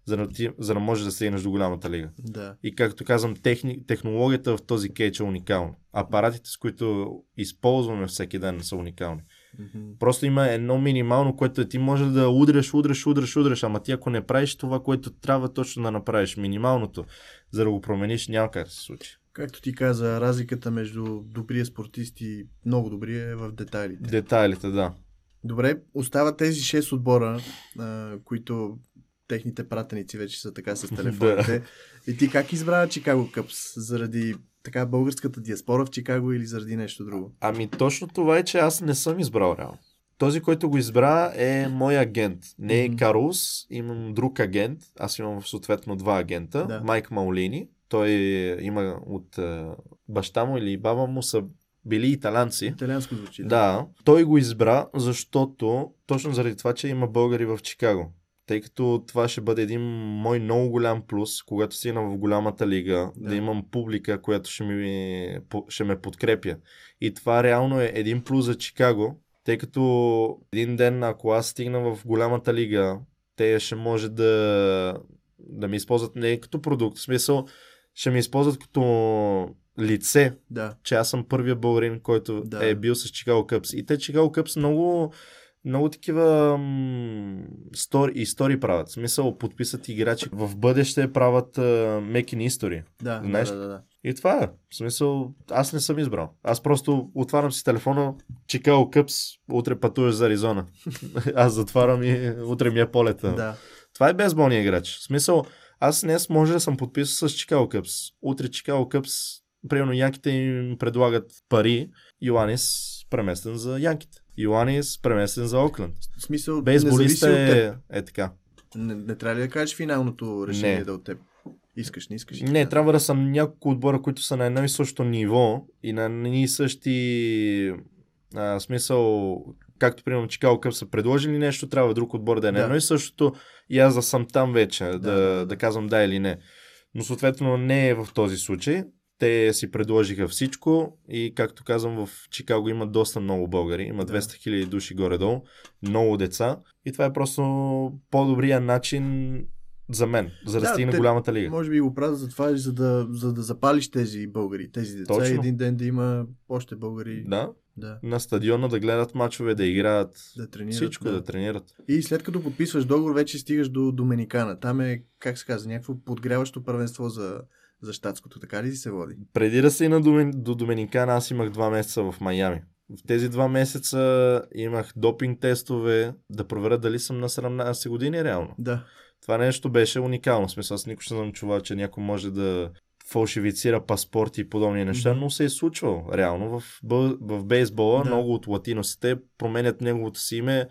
за да, ти- за да можеш да стигнеш до голямата лига. Да. И както казвам, техни, технологията в този кейч е уникална. Апаратите, с които използваме всеки ден, са уникални. Мгм. Просто има едно минимално, което е, ти може да удреш, удреш, удреш, удреш, ама ти ако не правиш това, което трябва точно да направиш, минималното, за да го промениш, няма как да се случи. Както ти каза, разликата между добрия спортист и много добрия е в детайлите. Детайлите, да. Добре, остават тези 6 отбора, а, които техните пратеници вече са така с телефоните. И ти как избра Чикаго Къпс? Заради така българската диаспора в Чикаго или заради нещо друго? Ами точно това е, че аз не съм избрал реално. Този, който го избра е мой агент. Не е. Карлос, имам друг агент. Аз имам съответно два агента. Да. Майк Маулини. Той има от е, баща му или баба му са били италянци. Италианско звучи. Да, той го избра, защото точно заради това, че има българи в Чикаго. Тъй като това ще бъде един мой много голям плюс, когато стигна в голямата лига, да, Да. имам публика, която ще, ми, ще ме подкрепя. И това реално е един плюс за Чикаго, тъй като един ден, ако аз стигна в голямата лига, те ще може да, да ми използват не като продукт, в смисъл ще ми използват като лице, Да. че аз съм първия българин, който да. е бил с Чикаго Къпс. И те Чикаго Къпс много, много такива м- стори, истории правят. В смисъл, подписат играчи. В бъдеще правят uh, making history. Да, Знаеш да, да, да. И това е. В смисъл, аз не съм избрал. Аз просто отварям си телефона, Чикаго Къпс, утре пътуваш за Аризона. аз затварям и утре ми е полета. да. Това е безболния играч. В смисъл, аз днес може да съм подписал с Чикаго Къпс. Утре Чикаго Къпс, примерно Янките им предлагат пари, Йоанис преместен за Янките. Йоанис преместен за Окленд. В смисъл, теб. е, е така. Не, не трябва ли да кажеш финалното решение Не. да е от теб? Искаш, не искаш. Не, трябва да съм няколко отбора, които са на едно и също ниво и на едни и същи а, смисъл, както примерно Чикаго Къп са предложили нещо, трябва друг отбор да е на Да. едно и същото и аз да съм там вече, да, да. да казвам да или не. Но съответно не е в този случай. Те си предложиха всичко и както казвам в Чикаго има доста много българи, има Да. 200 000 души горе-долу, много деца и това е просто по-добрия начин за мен, за да, Да, стигне те- голямата лига. Може би го правят за това, за да, за да запалиш тези българи, тези деца. Точно. И един ден да има още българи Да, да, на стадиона да гледат мачове, да играят, да тренират. всичко да. тренират. И след като подписваш договор, вече стигаш до Доминикана. Там е, как се казва, някакво подгряващо първенство за, за щатското. Така ли се води? Преди да стигна до, Доми- до Доминикана, аз имах два месеца в Майами. В тези два месеца имах допинг тестове да проверя дали съм на 17 години реално. Да. Това нещо беше уникално. В смисъл, аз никога не съм чувал, че някой може да фалшифицира паспорти и подобни неща, но се е случвало. Реално в, в бейсбола Да. много от латиносите променят неговото си име,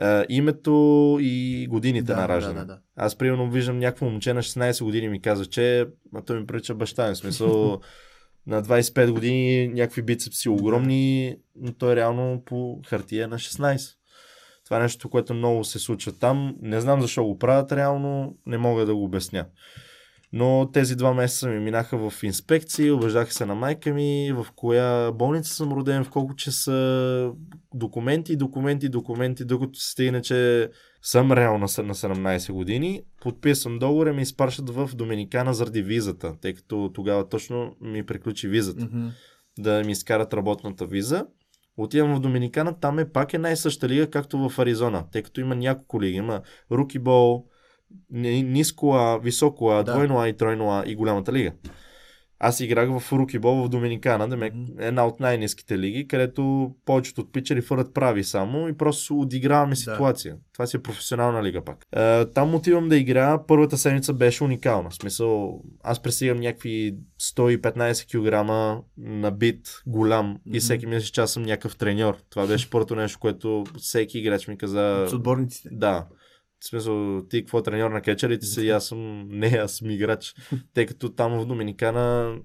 а, името и годините да, на да, раждане. да, да. Аз примерно виждам някакво момче на 16 години ми казва, че а той ми прилича баща. В смисъл на 25 години някакви бицепси огромни, но той реално по хартия е на 16. Това е нещо, което много се случва там. Не знам защо го правят реално, не мога да го обясня. Но тези два месеца ми минаха в инспекции, убеждаха се на майка ми, в коя болница съм роден, в колко часа, документи, документи, документи, докато се стигне, че съм реално на 17 години. Подписвам договор и ми изпращат в Доминикана заради визата, тъй като тогава точно ми приключи визата Мгм. да ми изкарат работната виза. Отивам в Доминикана, там е пак е най-съща лига, както в Аризона, тъй като има няколко лиги. Има руки бол, ни- ниско А, високо А, Да. двойно А и тройно А и голямата лига. Аз играх в руки бол в Доминикана, да ме Мгм. една от най-низките лиги, където повечето от питчери фърят прави само и просто отиграваме ситуация. Това си е професионална лига пак. Е, там отивам да играя, първата седмица беше уникална. В смисъл, аз пресигам някакви 115 кг набит, голям Мгм. и всеки мисли, че аз съм някакъв треньор. Това беше първото нещо, което всеки играч ми каза. С отборниците. Да. В смисъл, ти какво е треньор на кетчерите си, аз съм, не, аз съм играч. Тъй като там в Доминикана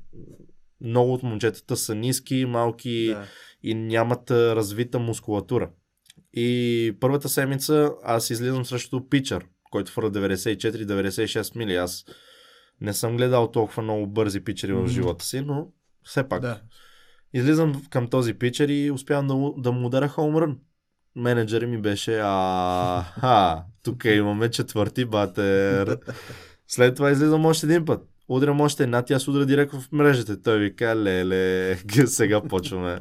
много от момчетата са ниски, малки Да. и нямат развита мускулатура. И първата седмица аз излизам срещу питчър, който фърля 94-96 мили. Аз не съм гледал толкова много бързи питчери в живота си, но все пак. Да. Излизам към този пичер и успявам да, да му ударя хоумрън. Менеджерът ми беше, а, ха, тук имаме четвърти батер. След това излизам още един път. Удрям още една, тя се удра директно в мрежата. Той вика, леле, сега почваме.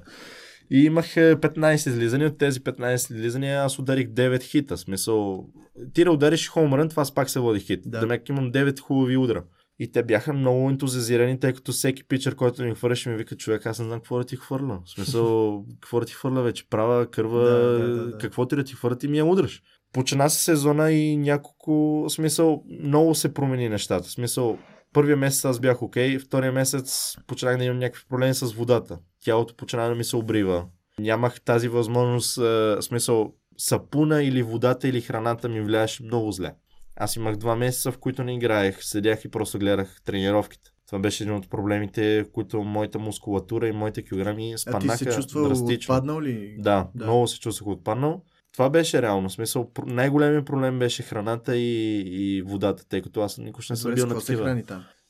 И имах е, 15 излизания. От тези 15 излизания аз ударих 9 хита. Смисъл, ти да удариш хоумрън, това пак се води хит. Да. Да. Демек имам 9 хубави удара. И те бяха много ентузиазирани, тъй като всеки пичър, който ми хвърляше, ми вика, човек, аз не знам какво да ти хвърля. В смисъл, какво да ти хвърля вече? Права, кърва, Да, да, да, какво ти да ти хвърля, ти ми я удраш. Почина се сезона и няколко, в смисъл, много се промени нещата. В смисъл, първия месец аз бях окей, втория месец почнах да имам някакви проблеми с водата. Тялото почна да ми се обрива. Нямах тази възможност, е, в смисъл, сапуна или водата или храната ми влияеше много зле. Аз имах два месеца, в които не играех, седях и просто гледах тренировките. Това беше един от проблемите, в които моята мускулатура и моите килограми А ти спаднаха се чувствал драстично. отпаднал ли? Да, Да. да, много се чувствах отпаднал. Това беше реално. Смисъл, най-големият проблем беше храната и, и водата, тъй като аз никога не съм бил на такива.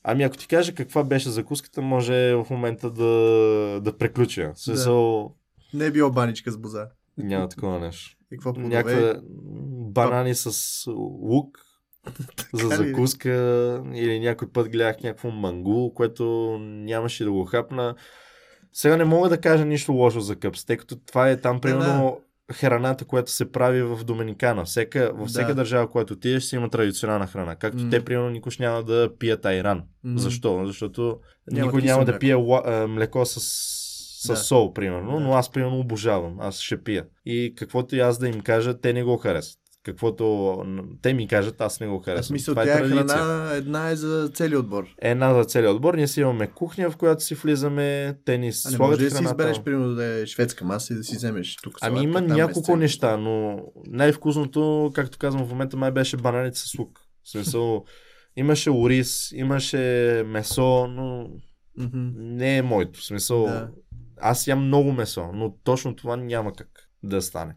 Ами ако ти кажа каква беше закуската, може в момента да, да преключа. Смисъл, Не е било баничка с боза. няма такова нещо. И какво плодове? Някаква банани с лук за закуска или някой път гледах някакво мангу, което нямаше да го хапна. Сега не мога да кажа нищо лошо за къпс, тъй като това е там примерно храната, която се прави в Доминикана. Всека, във всека Да. държава, която отидеш, си има традиционална храна. Както М. те, примерно, никой няма да пият айран. М. Защо? Защото Няма никой няма да пие а, млеко с, с Да. сол, примерно, Да. но аз, примерно, обожавам. Аз ще пия. И каквото и аз да им кажа, те не го харесват. Каквото те ми кажат, аз не го харесвам. смисъл, Това тя е храна една е за целият отбор. Една за целият отбор. Ние си имаме кухня, в която си влизаме. Те ни А не слагат може да си избереш, примерно, да е шведска маса и да си вземеш тук Ами има няколко месцето. неща, но най-вкусното, както казвам в момента, май беше бананите с лук. В смисъл, имаше ориз, имаше месо, но не е моето. В смисъл, Да. аз ям много месо, но точно това няма как да стане.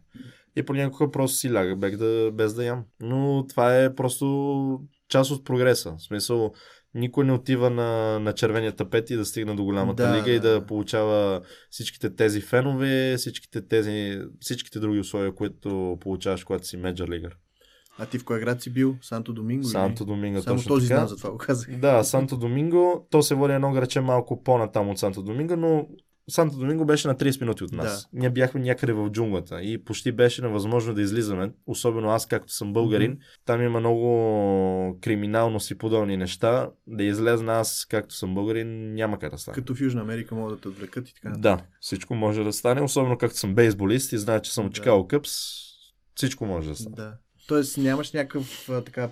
И понякога просто си ляга без да, без да ям. Но това е просто част от прогреса. В смисъл, никой не отива на, на червения тапет и да стигне до голямата Да, лига и да, да, да. получава всичките тези фенове, всичките тези, всичките други условия, които получаваш, когато си менеджер лигър. А ти в кой град си бил? Санто Доминго? Санто? Доминго Само точно този така. знам, затова го казах. Да, Санто Доминго, то се води едно граче малко по-натам от Санто Доминго, но Санто Доминго беше на 30 минути от нас. Ние бяхме някъде в джунглата и почти беше невъзможно да излизаме, особено аз, както съм българин. Мгм. Там има много криминалност и подобни неща. Да излезна аз, както съм българин, няма как да стане. Като в Южна Америка могат да те отвлекат и така. нататък. Да, всичко може да стане, особено както съм бейсболист и знае, че съм от Да. Чикаго Къпс, всичко може да стане. Да. Тоест нямаш някакъв така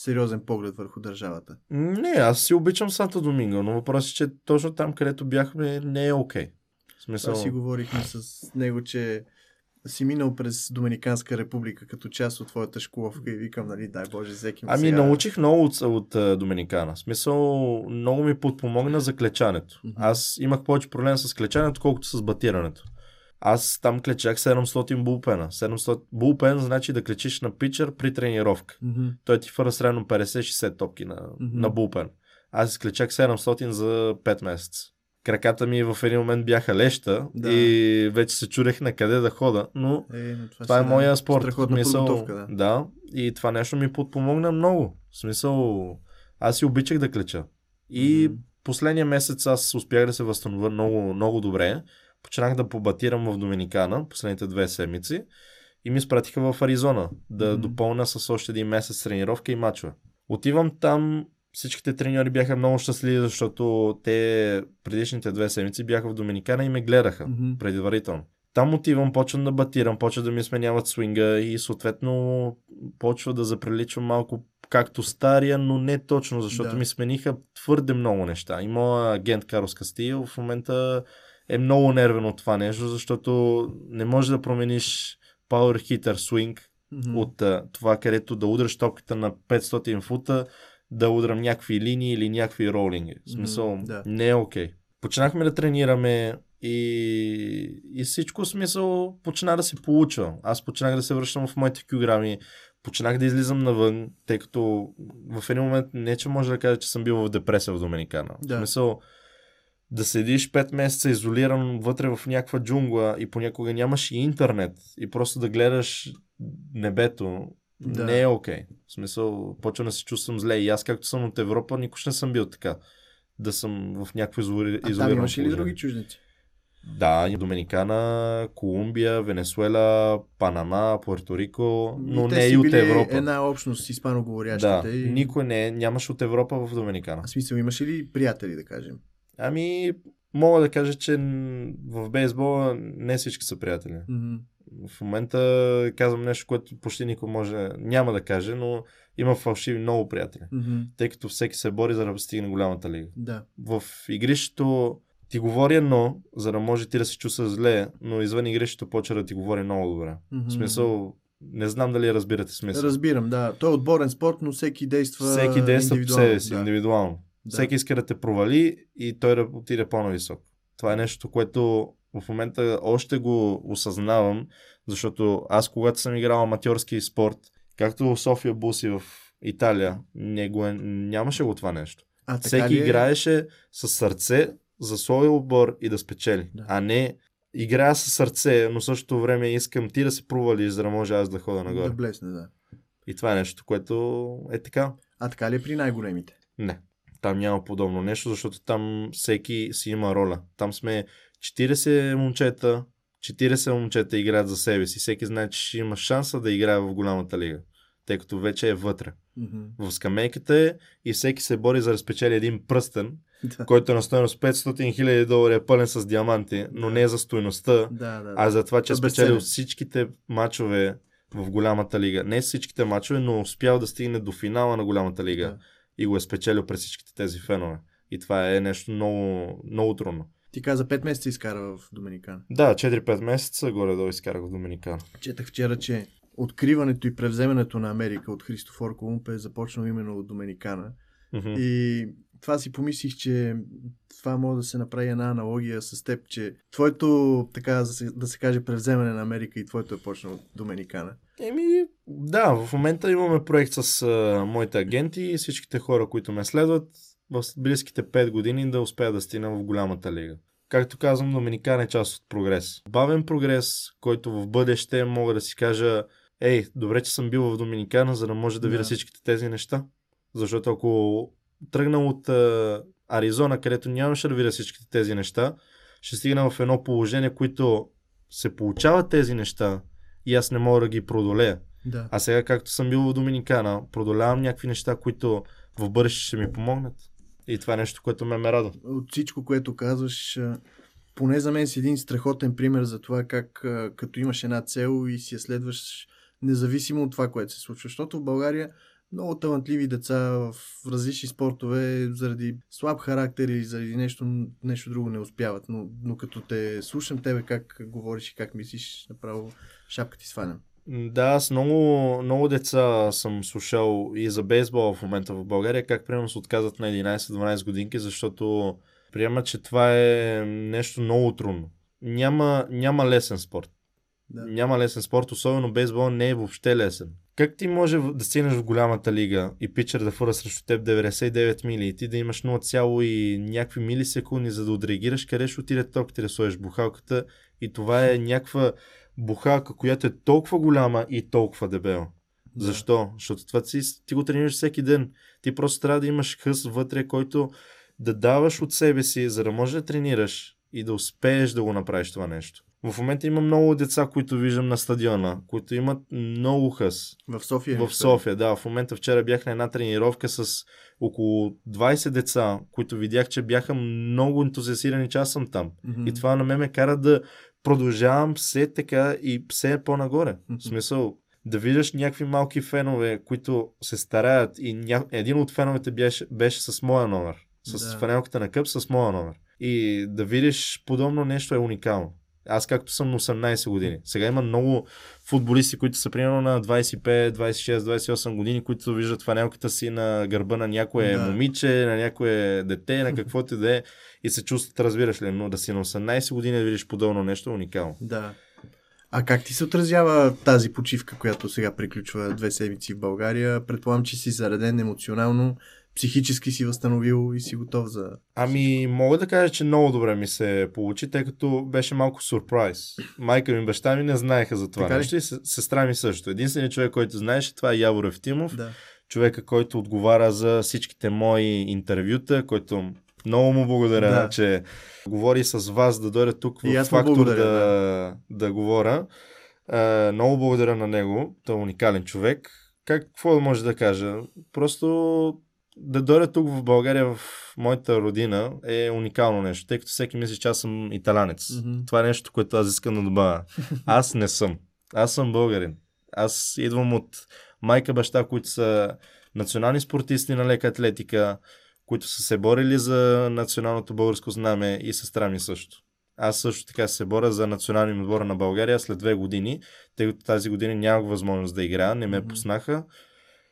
по-сериозен поглед върху държавата. Не, аз си обичам Санто Доминго, но въпросът е, че точно там, където бяхме, не е окей. В смисъл... Това си говорихме с него, че си минал през Доминиканска република като част от твоята школовка и викам, нали, дай Боже, всеки Ами сега... научих много от, от Доминикана. В смисъл, много ми подпомогна за клечането. Мгм. Аз имах повече проблем с клечането, колкото с батирането. Аз там клечах 700 булпена. 700 булпен значи да клечиш на пичър при тренировка. Мгм. Той ти фъра средно 50-60 топки на, Мгм. на булпен. Аз изклечах 700 за 5 месеца. Краката ми в един момент бяха леща Да. и вече се чурех на къде да хода, но Е, но това, това е моя спорт. Страхотна Смисъл, да. да. И това нещо ми подпомогна много. В смисъл, аз си обичах да клеча. И Мгм. последния месец аз успях да се възстановя много, много добре. Почнах да побатирам в Доминикана последните две седмици и ми изпратиха в Аризона да Мгм. допълня с още един месец тренировка и мачове. Отивам там, всичките треньори бяха много щастливи, защото те предишните две седмици бяха в Доминикана и ме гледаха Мгм. предварително. Там отивам, почвам да батирам, почва да ми сменяват свинга и съответно почва да заприличвам малко както стария, но не точно, защото Да. ми смениха твърде много неща. И моят агент Карлос Кастио в момента е много нервен от това нещо, защото не може да промениш Power Hitter Swing Мгм. от а, това, където да удраш топката на 500 фута, да удрам някакви линии или някакви ролинги. В смисъл, М, да. не е окей. Почнахме да тренираме и, и всичко смисъл почна да се получва. Аз почнах да се връщам в моите килограми, почнах да излизам навън, тъй като в един момент не че може да кажа, че съм бил в депресия в Доминикана. Да. В смисъл, да седиш 5 месеца изолиран вътре в някаква джунгла и понякога нямаш и интернет и просто да гледаш небето, Да. не е окей. Okay. В смисъл, почва да се чувствам зле. И аз, както съм от Европа, никога не съм бил така. Да съм в някакво изоли... А там изолирано имаш ли други чужденци? Да, Доминикана, Колумбия, Венесуела, Панама, Пуерто Рико, но И не и от Европа. една общност испаноговорящите. Да, и... никой не е, нямаш от Европа в Доминикана. В смисъл, имаш ли приятели, да кажем? Ами, мога да кажа, че в бейсбола не всички са приятели. Мгм. В момента казвам нещо, което почти никой може, няма да каже, но има фалшиви много приятели. Мгм. Тъй като всеки се бори за да стигне голямата лига. Да. В игрището ти говори едно, за да може ти да се чувстваш зле, но извън игрището почва да ти говори много добре. Мгм. В смисъл, не знам дали разбирате смисъл. Разбирам, да. Той е отборен спорт, но всеки действа Всеки действа по себе си, да. индивидуално. Да. Всеки иска да те провали и той да отиде по-нависок. Това е нещо, което в момента още го осъзнавам, защото аз когато съм играл аматьорски спорт, както в София Буси в Италия, не го е, нямаше го това нещо. А, Всеки ли е? играеше с сърце за своя отбор и да спечели. Да. А не играя с сърце, но същото време искам ти да се провалиш, за да може аз да хода нагоре. Да блесне, да. И това е нещо, което е така. А така ли е при най-големите? Не. Там няма подобно нещо, защото там всеки си има роля. Там сме 40 момчета, 40 момчета играят за себе си. Всеки знае, че ще има шанса да играе в голямата лига, тъй като вече е вътре. Мгм. В скамейката е и всеки се бори за да спечели един пръстен, Да. който е на стоеност 500 000 долари, е пълен с диаманти, но Да. не е за стоеността, Да, да, а да. за това, че е За спечелил всичките мачове в голямата лига. Не всичките мачове, но успял да стигне до финала на голямата лига Да. И го е спечелил през всичките тези фенове. И това е нещо много, много трудно. Ти каза 5 месеца изкара в Доминикана. Да, 4-5 месеца горе-долу изкарах в Доминикана. Четах вчера, че откриването и превземането на Америка от Христофор Колумб е започнал именно от Доминикана. Мгм. И това си помислих, че това може да се направи една аналогия с теб, че твоето, така да се, да се каже, превземане на Америка и твоето е почнало от Доминикана. Еми, да, в момента имаме проект с а, моите агенти и всичките хора, които ме следват в близките 5 години да успея да стигна в голямата лига. Както казвам, Доминикан е част от прогрес. Бавен прогрес, който в бъдеще мога да си кажа, ей, добре, че съм бил в Доминикана, за да може да видя Да. всичките тези неща. Защото ако тръгна от а, Аризона, където нямаше да видя всичките тези неща, ще стигна в едно положение, което се получават тези неща и аз не мога да ги продолея. Да. А сега, както съм бил в Доминикана, продолявам някакви неща, които в бъдеще ще ми помогнат. И това е нещо, което ме ме радва. От всичко, което казваш, поне за мен си един страхотен пример за това как като имаш една цел и си я следваш независимо от това, което се случва. Защото в България много талантливи деца в различни спортове заради слаб характер или заради нещо, нещо друго не успяват. Но, но като те слушам тебе как говориш и как мислиш, направо шапка ти свалям. М, Да, аз много, много деца съм слушал и за бейсбол в момента в България, как примерно се отказват на 11-12 годинки, защото приемат, че това е нещо много трудно. Няма, няма лесен спорт. Да. Няма лесен спорт, особено бейсбол не е въобще лесен. Как ти може да стигнеш в голямата лига и питчер да фура срещу теб 99 мили и ти да имаш 0, и някакви милисекунди, за да отреагираш къде ще отиде топката, да сложиш бухалката и това е някаква бухалка, която е толкова голяма и толкова дебела. Да. Защо? Защото това ти, ти го тренираш всеки ден. Ти просто трябва да имаш хъс вътре, който да даваш от себе си, за да можеш да тренираш и да успееш да го направиш това нещо. В момента има много деца, които виждам на стадиона, които имат много хъс. В София. В София, да. В момента вчера бях на една тренировка с около 20 деца, които видях, че бяха много ентузиасирани, че аз съм там. Мгм. И това на мен ме кара да продължавам все така и все по-нагоре. В смисъл, да видиш някакви малки фенове, които се стараят и ня... един от феновете беше, беше с моя номер. С Да. фанелката на къп с моя номер. И да видиш подобно нещо е уникално. Аз както съм на 18 години. Сега има много футболисти, които са примерно на 25, 26, 28 години, които виждат фанелката си на гърба на някое Да. момиче, на някое дете, на каквото и да е и се чувстват, разбираш ли, но да си на 18 години да видиш подобно нещо е уникално. Да. А как ти се отразява тази почивка, която сега приключва две седмици в България? Предполагам, че си зареден емоционално. Психически си възстановил и си готов за... Ами, мога да кажа, че много добре ми се получи, тъй като беше малко сюрприз. Майка ми и баща ми не знаеха за това Така нещо и се- сестра ми също. Единственият човек, който знаеше, това е Явор Евтимов, Да. човека, който отговаря за всичките мои интервюта, който много му благодаря, Да. че говори с вас да дойде тук в фактор да, да. да говоря. Е, много благодаря на него. Той е уникален човек. Как, какво може да кажа? Просто да дойда тук в България, в моята родина, е уникално нещо, тъй като всеки мисли, че аз съм италянец. Мгм. Това е нещо, което аз искам да добавя. Аз не съм. Аз съм българин. Аз идвам от майка, баща, които са национални спортисти на лека атлетика, които са се борили за националното българско знаме и сестра ми също. Аз също така се боря за националния отбор на България след две години, тъй като тази година нямах възможност да играя, не ме Мгм. пуснаха,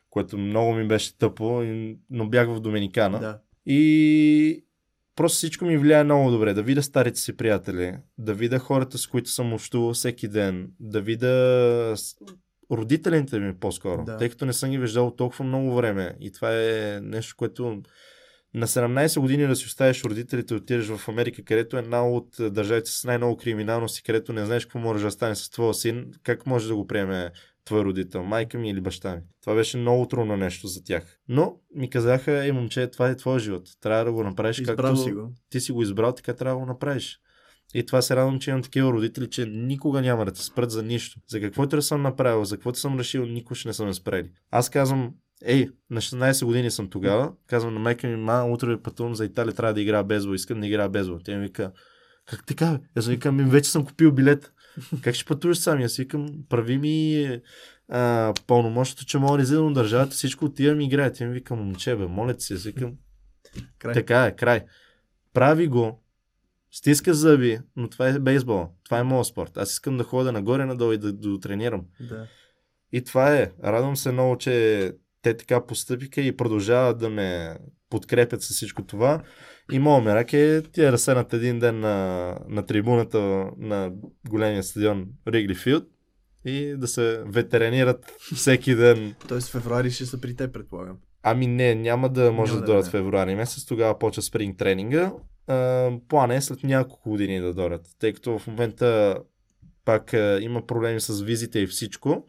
което много ми беше тъпо, и- но бях в Доминикана. Да. И просто всичко ми влияе много добре. Да видя старите си приятели, да видя хората, с които съм общувал всеки ден, да видя родителите ми по-скоро, Да. тъй като не съм ги виждал толкова много време. И това е нещо, което на 17 години да си оставиш родителите, отидеш в Америка, където е една от държавите с най-много криминалност и където не знаеш какво може да стане с твоя син, как може да го приеме твой родител, майка ми или баща ми. Това беше много трудно нещо за тях. Но ми казаха, ей момче, това е твой живот. Трябва да го направиш Избрал както си го. ти си го избрал, така трябва да го направиш. И това се радвам, че имам такива родители, че никога няма да те спрат за нищо. За каквото да съм направил, за каквото съм решил, никога ще не съм ме спрели. Аз казвам, ей, на 16 години съм тогава, казвам на майка ми, ма, утре пътувам за Италия, трябва да играя безбол, искам да играя безбол. Тя ми вика, как така? Аз викам, «Ми, вече съм купил билет. Как ще пътуваш сам? Аз викам, прави ми а, пълномощното, че мога да излизам от държавата, всичко отивам и играя. Тя ми вика, момче, бе, моля ти се, викам, Край. така е, край. Прави го, стиска зъби, но това е бейсбол. Това е моят спорт. Аз искам да ходя нагоре-надолу и да, да тренирам. Да. И това е. Радвам се много, че те така постъпиха и продължават да ме подкрепят с всичко това. И моят мерак е тия разсенат един ден на, на трибуната на големия стадион Ригли Филд и да се ветеринират всеки ден. Тоест февруари ще са при те, предполагам. Ами не, няма да може Няма да да дойдат е. февруари месец, тогава почва спринг тренинга. План е след няколко години да дойдат, тъй като в момента пак а, има проблеми с визите и всичко.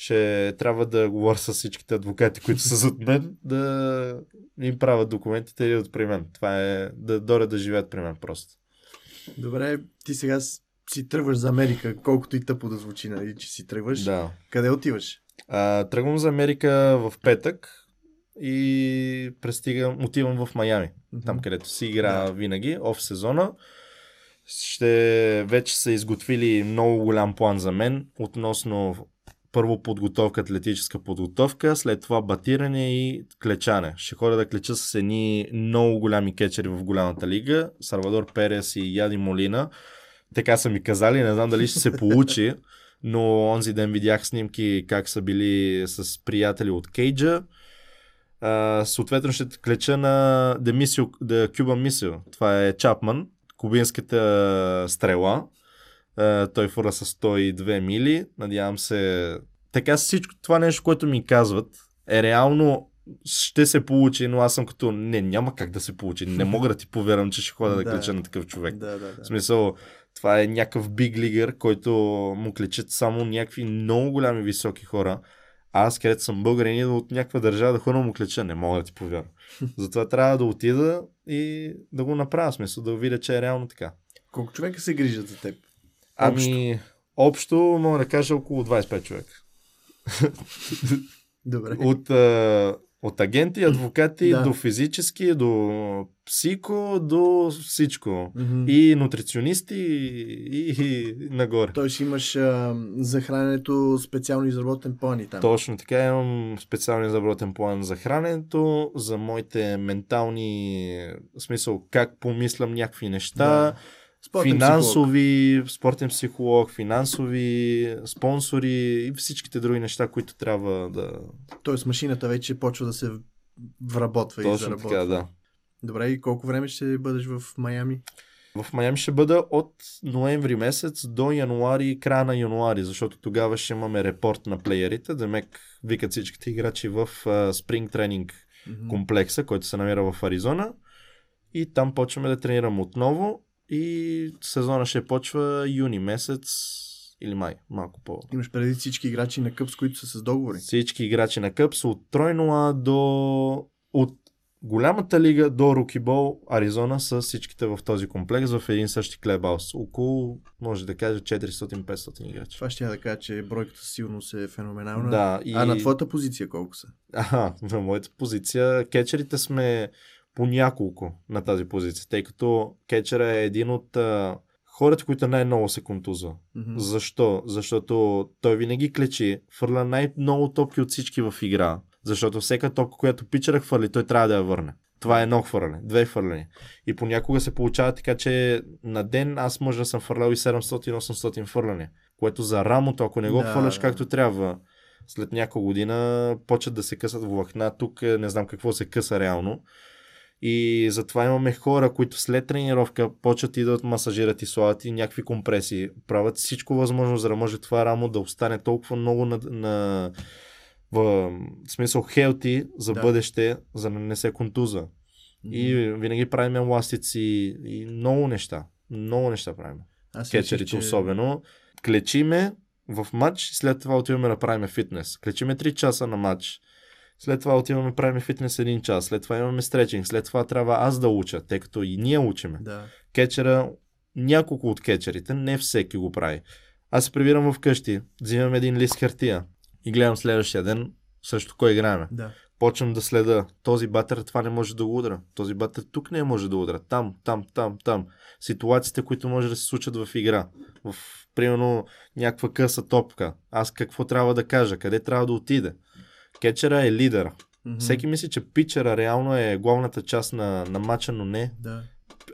Ще трябва да говоря с всичките адвокати, които са зад мен, да им правят документите и от при мен. Това е да дойдат да живеят при мен просто. Добре, ти сега си тръгваш за Америка, колкото и тъпо да звучи, нали, че си тръгваш. Да. Къде отиваш? А, тръгвам за Америка в петък и пристигам, отивам в Майами. там където си игра Да. винаги, оф сезона. Ще вече са изготвили много голям план за мен относно първо подготовка, атлетическа подготовка, след това батиране и клечане. Ще ходя да клеча с едни много голями кетчери в голямата лига. Сарвадор Перес и Яди Молина. Така са ми казали, не знам дали ще се получи, но онзи ден видях снимки как са били с приятели от Кейджа. А, съответно ще клеча на The Cuban Missile. Това е Чапман, кубинската стрела. А, той фура с 102 мили. Надявам се... Така всичко това нещо, което ми казват, е реално ще се получи, но аз съм като не, няма как да се получи. Не мога да ти повярвам, че ще ходя да Да. клеча на такъв човек. Да, да, В да. смисъл, това е някакъв биг лигър, който му клечат само някакви много голями високи хора. А аз, където съм българин, идва от някаква държава да хора му клеча. Не мога да ти повярвам. Затова трябва да отида и да го направя, в смисъл, да видя, че е реално така. Колко човека се грижат за теб? Ами, общо, мога да кажа около 25 човека. Добре. От, а, от агенти, адвокати, Да. до физически, до психо, до всичко. Мгм. И нутриционисти, и, и нагоре. Тоест имаш а, за храненето специално изработен план и там. Точно така, имам специален изработен план за храненето, за моите ментални, в смисъл как помислям някакви неща, Да. Спортен финансови, спортен психолог, финансови, спонсори и всичките други неща, които трябва да... психолог. Тоест машината вече почва да се вработва и Точно заработва. така, да. Добре, и колко време ще бъдеш в Майами? В Майами ще бъда от ноември месец до януари, края на януари, защото тогава ще имаме репорт на плеерите, да мек викат всичките играчи в спринг тренинг комплекса, който се намира в Аризона. И там почваме да тренирам отново. И сезона ще почва юни месец или май, малко по. Имаш преди всички играчи на къп, с които са с договори. Всички играчи на Къп са от тройно А до... От голямата лига до Рукибол, Аризона са всичките в този комплекс в един същи клебаус. Около, може да кажа, 400-500 играчи. Това ще я да кажа, че бройката сигурно е феноменална. Да, и... А на твоята позиция колко са? Ага, на моята позиция. Кетчерите сме по няколко на тази позиция, тъй като кетчера е един от а, хората, които най-много се контузва. Мгм. Защо? Защото той винаги клечи, фърля най-много топки от всички в игра. Защото всяка топка, която пичера хвърли, той трябва да я върне. Това е едно хвърляне, две хвърляне. И понякога се получава така, че на ден аз може да съм фърлял и 700-800 хвърляне. Което за рамото, ако не го Да, хвърляш както трябва, след няколко година почват да се късат влакна. Тук е, не знам какво се къса реално. И затова имаме хора, които след тренировка почват и да масажират и слагат и някакви компресии. Правят всичко възможно, за да може това рамо да остане толкова много на, на в смисъл хелти за Да. бъдеще, за да не се контуза. И винаги правим еластици и много неща. Много неща правим. Аз Кетчерите особено. Клечиме в матч, след това отиваме да правим фитнес. Клечиме 3 часа на матч. След това отиваме правим фитнес 1 час. След това имаме стречинг. След това трябва аз да уча, тъй като и ние учиме. Да. Кетчера, няколко от кетчерите, не всеки го прави. Аз се прибирам вкъщи, взимам един лист хартия и гледам следващия ден срещу кой играем. Да. Почвам да следа. Този батър това не може да го удра. Този батър тук не може да удра. Там, там, там, там. Ситуациите, които може да се случат в игра. В, примерно, някаква къса топка. Аз какво трябва да кажа? Къде трябва да отиде? Кетчера е лидер. Мгм. Всеки мисли, че питчера реално е главната част на, на матча, но не. Да.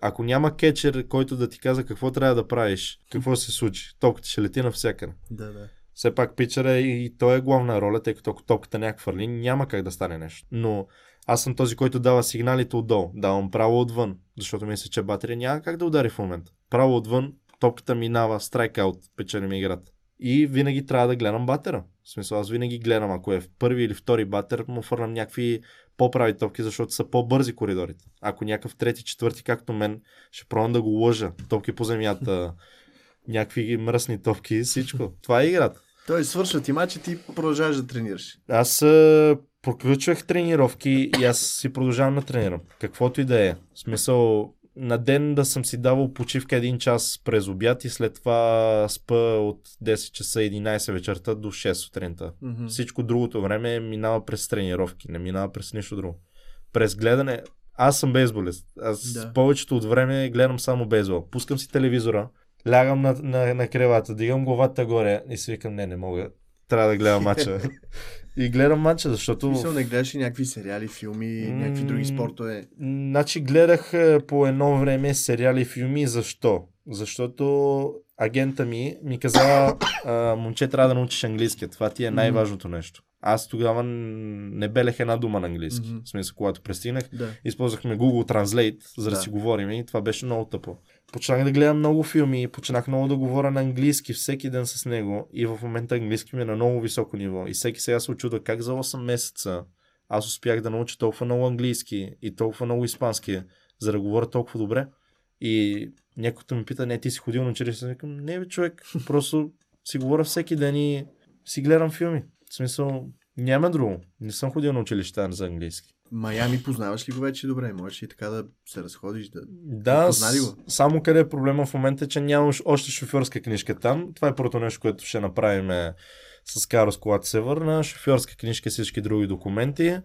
Ако няма кетчер, който да ти каза какво трябва да правиш, какво се случи, топката ще лети навсякъде. Да, да. Все пак питчера е и той е главна роля, тъй като ако топката я хвърли, няма как да стане нещо. Но аз съм този, който дава сигналите отдолу. Давам право отвън, защото мисля, че батерия няма как да удари в момента. Право отвън, топката минава, страйкаут, печелим играта. И винаги трябва да гледам батера. В смисъл, аз винаги гледам, ако е в първи или втори батер, му фърнам някакви по-прави топки, защото са по-бързи коридорите. Ако някакъв трети, четвърти, както мен, ще пробвам да го лъжа. Топки по земята, някакви мръсни топки, всичко. Това е играта. Той свършва ти матч и ти продължаваш да тренираш. Аз а, проключвах тренировки и аз си продължавам да тренирам. Каквото и да е. В смисъл, на ден да съм си давал почивка един час през обяд и след това спа от 10 часа 11 вечерта до 6 сутринта. Мгм. Всичко другото време минава през тренировки, не минава през нищо друго. През гледане, аз съм бейсболист. Аз Да. повечето от време гледам само бейсбол. Пускам си телевизора, лягам на, на, на кревата, дигам главата горе и си викам, не, не мога. Трябва да гледам матча. и гледам матча, защото... Мисъл, не гледаш ли някакви сериали, филми, някакви други М, спортове? Значи гледах е, по едно време сериали и филми. Защо? Защото агента ми ми каза, момче, трябва да научиш английски. Това ти е най-важното нещо. Аз тогава не белех една дума на английски. Мгм. В смисъл, когато пристигнах, Да. използвахме Google Translate, за да, Да. си говорим и това беше много тъпо. Почнах да гледам много филми, почнах много да говоря на английски всеки ден с него и в момента английски ми е на много високо ниво. И всеки сега се очуда как за 8 месеца аз успях да науча толкова много английски и толкова много испански, за да говоря толкова добре. И някой ми пита, не, ти си ходил на училище. Викам, не бе, човек, просто си говоря всеки ден и си гледам филми. В смисъл, няма друго. Не съм ходил на училище за английски. Майами познаваш ли го вече добре? Можеш ли така да се разходиш? Да... Да, Познали го? само къде е проблема в момента, е, че нямаш още шофьорска книжка там. Това е първото нещо, което ще направим е, с Карос, когато се върна. Шофьорска книжка и всички други документи,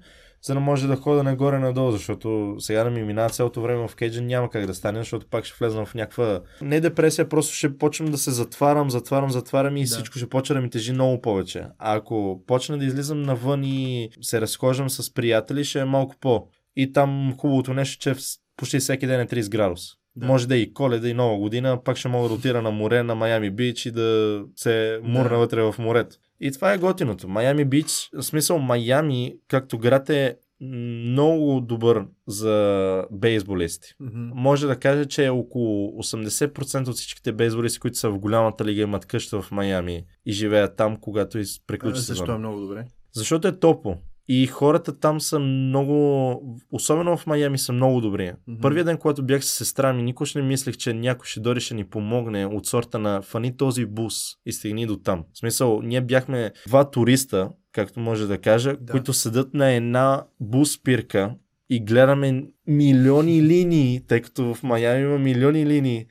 за да може да хода нагоре-надолу, защото сега да ми минава цялото време в кейджа няма как да стане, защото пак ще влезна в някаква... Не депресия, просто ще почвам да се затварям, затварям, затварям и Да. всичко ще почне да ми тежи много повече. А ако почна да излизам навън и се разхождам с приятели, ще е малко по. И там хубавото нещо, че почти всеки ден е 30 градус. Да. Може да е и коледа и нова година, пак ще мога да отида на море, на Майами Бич и да се мурна Да. вътре в морето. И това е готиното. Майами Бич, в смисъл Майами, както град е много добър за бейсболисти. Мгм. Може да кажа, че около 80% от всичките бейсболисти, които са в голямата лига, имат къща в Майами и живеят там, когато приключи Защо сезона. е много добре? Защото е топло. И хората там са много, особено в Майами са много добри. Мгм. Първият ден, когато бях с сестра ми, никога не мислех, че някой ще дойде ще ни помогне от сорта на фани този бус и стигни до там. В смисъл, ние бяхме два туриста, както може да кажа, Да. които седат на една бус спирка и гледаме милиони линии, тъй като в Майами има милиони линии.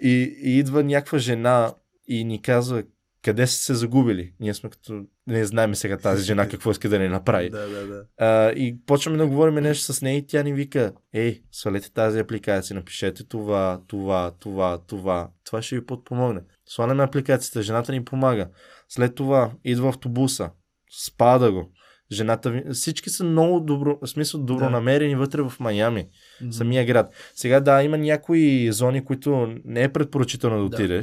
И, и идва някаква жена и ни казва, къде са се загубили? Ние сме като, не знаем сега тази жена какво иска да ни направи. Да, да, да. А, и почваме да говорим нещо с нея и тя ни вика, ей, свалете тази апликация, напишете това, това, това, това. Това ще ви подпомогне. Сваляме апликацията, жената ни помага. След това идва автобуса, спада го. Жената ви... Всички са много добро, в смисъл добронамерени вътре в Майами, Мгм. самия град. Сега да, има някои зони, които не е предпоръчително да Да.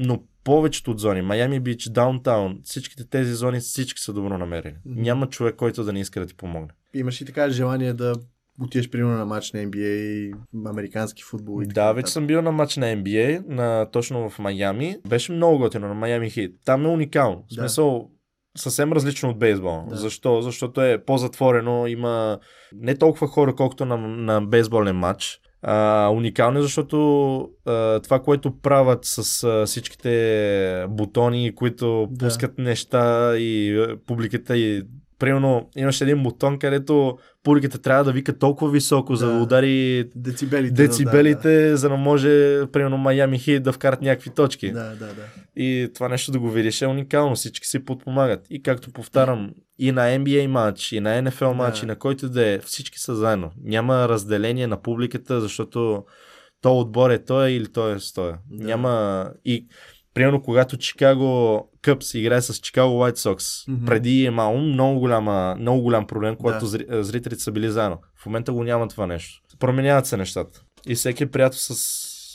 Но повечето от зони, Майами Бич, Даунтаун, всичките тези зони, всички са добронамерени. Мгм. Няма човек, който да не иска да ти помогне. Имаш и така желание да отидеш примерно на матч на NBA, американски футбол и така Да, вече съм бил на матч на NBA, на, точно в Майами. Беше много готино на Майами Хит. Там е уникално. В Да. смисъл, съвсем различно от бейсбол. Да. Защо? Защото е по-затворено, има не толкова хора, колкото на, на бейсболен матч. А, уникално е, защото а, това, което правят с а, всичките бутони, които Да. пускат неща и а, публиката и Примерно имаше един бутон, където публиката трябва да вика толкова високо, за да Да. удари Децибелите. децибелите, за да може, примерно, Майами Хит да вкарат някакви точки. Да, да, да. И това нещо да го видиш е уникално. Всички си подпомагат. И както повтарям, и на NBA матч, и на NFL матч, Да. и на който да е, всички са заедно. Няма разделение на публиката, защото то отбор е той или той е стоя. Да. Няма... И примерно, когато Чикаго Къпс играе с Чикаго White Sox, преди е имало много, голяма, много голям проблем, когато Да. зри- зрителите са били заедно. В момента го няма това нещо. Променяват се нещата. И всеки е приятел с,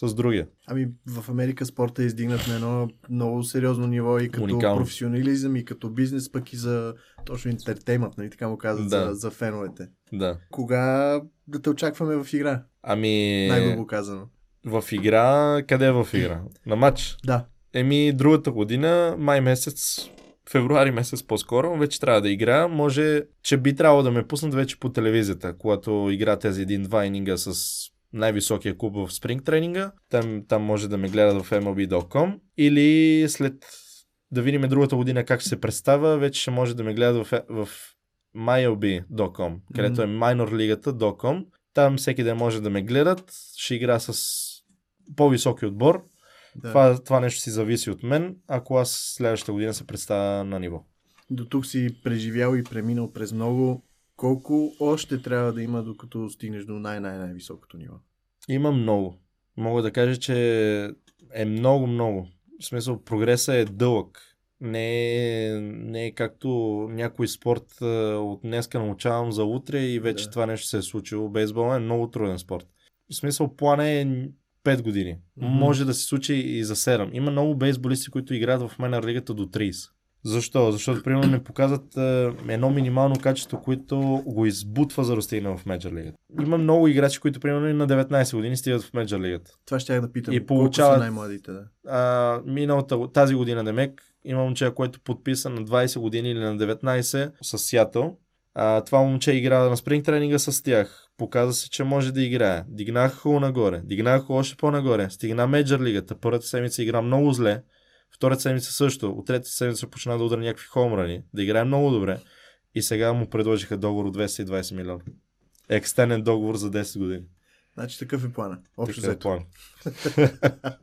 с другия. Ами в Америка спорта е издигнат на едно много сериозно ниво и като Уникално. професионализъм, и като бизнес, пък и за точно интертеймент, нали така му казват, Да. за, за феновете. Да. Кога да те очакваме в игра? Ами... Най-грубо казано. В игра, къде е в игра? На матч. Да. Еми, другата година, май месец, февруари месец по-скоро, вече трябва да игра. Може, че би трябвало да ме пуснат вече по телевизията, когато игра тези един-два ининга с най-високия клуб в спринг тренинга. Там, там може да ме гледат в MLB.com. Или след да видим другата година как ще се представя, вече ще може да ме гледат в, в MyLB.com, където е minor лигата.com. Там всеки ден може да ме гледат. Ще игра с по-високи отбор. Да. Това, това нещо си зависи от мен, ако аз следващата година се представя на ниво. До тук си преживял и преминал през много. Колко още трябва да има, докато стигнеш до най-най-най-високото ниво? Има много. Мога да кажа, че е много, много. В смисъл, прогресът е дълъг. Не е, не е както някой спорт от днеска научавам за утре и вече Да. това нещо се е случило. Бейсбол е много труден спорт. В смисъл, план е 5 години. Мгм. Може да се случи и за 7. Има много бейсболисти, които играят в Майнер лигата до 30. Защо? Защото, примерно, не показват е, едно минимално качество, което го избутва за да стигне в Меджор лигата. Има много играчи, които, примерно, на 19 години стигат в Меджор лигата. Това ще я да питам. И Колко получават- са най-младите, да. А, миналата, тази година, Демек, има момче, което подписа на 20 години или на 19 с Сиатъл. А, това момче игра на спринг тренинга с тях. Показа се, че може да играе. Дигнаха го нагоре. Дигнаха го още по-нагоре. Стигна Меджор лигата. Първата седмица игра много зле. Втората седмица също. От третата седмица почна да удара някакви хомрани. Да играе много добре. И сега му предложиха договор от 220 милиона. Екстенен договор за 10 години. Значи такъв е плана. Общо Такъв е план.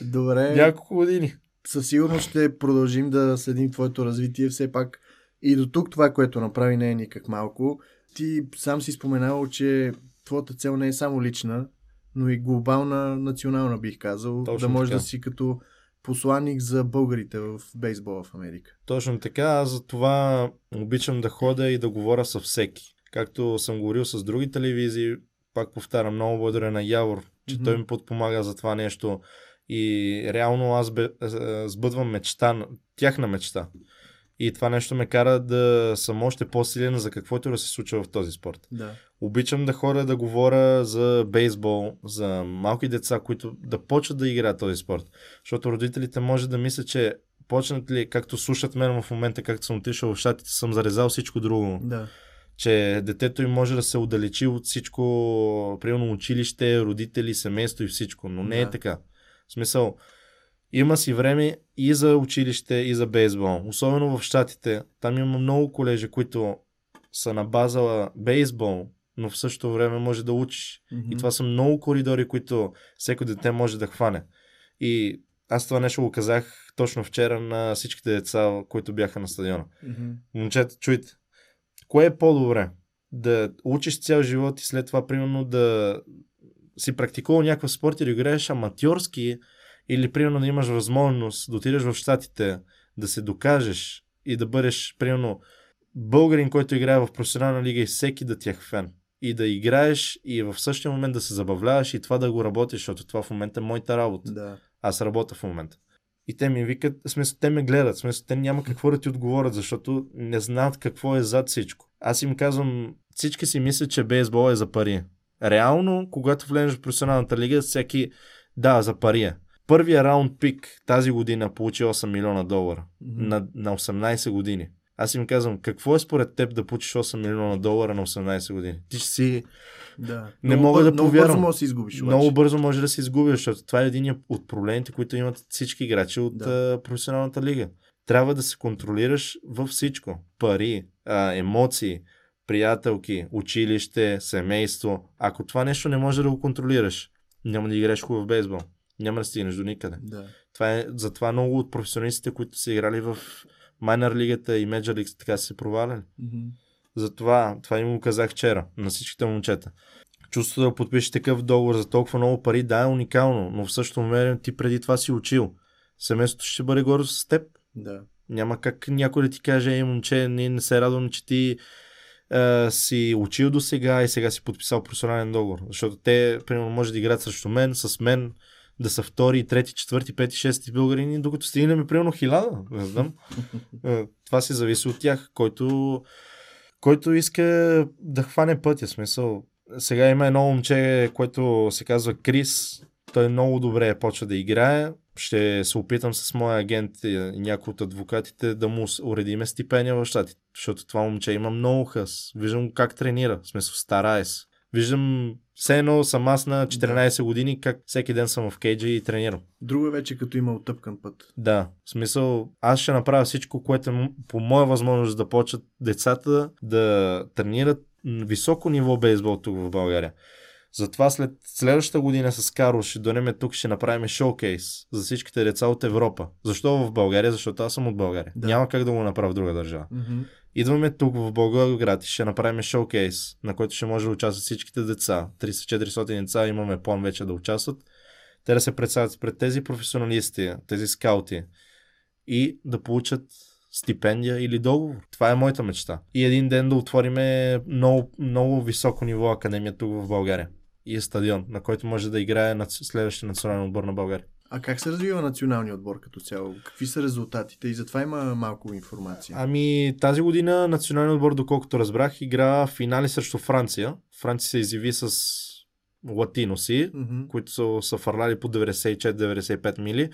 Добре. Няколко години. със сигурност ще продължим да следим твоето развитие. Все пак и до тук това, което направи, не е никак малко. Ти сам си споменавал, че твоята цел не е само лична, но и глобална, национална, бих казал. Точно да можеш да си като посланник за българите в бейсбола в Америка. Точно така, аз за това обичам да ходя и да говоря с всеки. Както съм говорил с други телевизии, пак повтарям, много благодаря на Явор, че Мгм. той ми подпомага за това нещо. И реално аз бе, сбъдвам мечта, тяхна мечта. И това нещо ме кара да съм още по-силен за каквото да се случва в този спорт. Да. Обичам да ходя да говоря за бейсбол, за малки деца, които да почват да играят този спорт. Защото родителите може да мислят, че почнат ли, както слушат мен в момента, както съм отишъл в щатите, съм зарезал всичко друго. Да. Че детето им може да се отдалечи от всичко, примерно училище, родители, семейство и всичко. Но не е Да. така. В смисъл, има си време и за училище, и за бейсбол. Особено в щатите. Там има много колежи, които са на база бейсбол, но в същото време може да учиш. Мгм. И това са много коридори, които всеко дете може да хване. И аз това нещо го казах точно вчера на всичките деца, които бяха на стадиона. Мгм. Момчета, чуйте. Кое е по-добре? Да учиш цял живот и след това, примерно, да си практикувал някакъв спорт и да играеш аматьорски или, примерно, да имаш възможност да отидеш в Штатите, да се докажеш и да бъдеш, примерно, българин, който играе в професионална лига и всеки да ти е фен. И да играеш и в същия момент да се забавляваш и това да го работиш, защото това в момента е моята работа. Да. Аз работя в момента. И те ми викат, смисъл, те ме гледат, смисъл, те няма какво да ти отговорят, защото не знаят какво е зад всичко. Аз им казвам, всички си мислят, че бейсбол е за пари. Реално, когато влезеш в професионалната лига, всеки, да, за пари е. Първия раунд пик тази година получи 8 милиона долара Мгм. на, на 18 години. Аз им казвам, какво е според теб да получиш 8 милиона долара на 18 години? Ти ще си Да. Не Много мога да много повярвам. бързо може да се изгубиш. много обаче. бързо може да се изгуби, защото това е един от проблемите, които имат всички играчи от Да. да. професионалната лига. Трябва да се контролираш във всичко. Пари, а, емоции, приятелки, училище, семейство. Ако това нещо не може да го контролираш, няма да играеш хубав бейсбол. Няма да стигнеш до никъде. Да. Това е, затова много от професионалистите, които са играли в майнер лигата и меджор лигата, така са се проваляли. Мгм. Затова, това им го казах вчера на всичките момчета. Чувството да подпишеш такъв договор за толкова много пари, да, е уникално, но в същото време ти преди това си учил. Семейството ще бъде гордо с теб. Да. Няма как някой да ти каже, ей, момче, ние не се радвам, че ти е, си учил до сега и сега си подписал професионален договор. Защото те, примерно, може да играят срещу мен, с мен, да са втори, трети, четвърти, пети, шести българини, докато стигнем примерно хиляда. Не знам. Е, Това си зависи от тях, който, който иска да хване пътя. Смисъл. Сега има едно момче, което се казва Крис. Той много добре почва да играе. Ще се опитам с моя агент и някой от адвокатите да му уредиме стипендия в щатите. Защото това момче има много хъс. Виждам как тренира. В смисъл, старае се. Виждам все едно съм аз на 14 години, как всеки ден съм в кейджа и тренирам. Друго е вече като има оттъпкан път. Да, в смисъл, аз ще направя всичко, което е по моя възможност да почат децата да тренират високо ниво бейсбол тук в България. Затова след следващата година с Карл ще донеме тук, ще направим шоукейс за всичките деца от Европа. Защо в България? Защото аз съм от България. Да. Няма как да го направя в друга държава. Мгм. Идваме тук в Болград и ще направим шоукейс, на който ще може да участват всичките деца. 300-400 деца имаме план вече да участват. Те да се представят пред тези професионалисти, тези скаути и да получат стипендия или договор. Това е моята мечта. И един ден да отвориме много, много високо ниво академия тук в България. И е стадион, на който може да играе следващия национален отбор на България. А как се развива националният отбор като цяло? Какви са резултатите? И затова има малко информация. Ами тази година националният отбор, доколкото разбрах, игра финали срещу Франция. Франция се изяви с латиноси, Мгм. които са, са фърляли по 94-95 мили,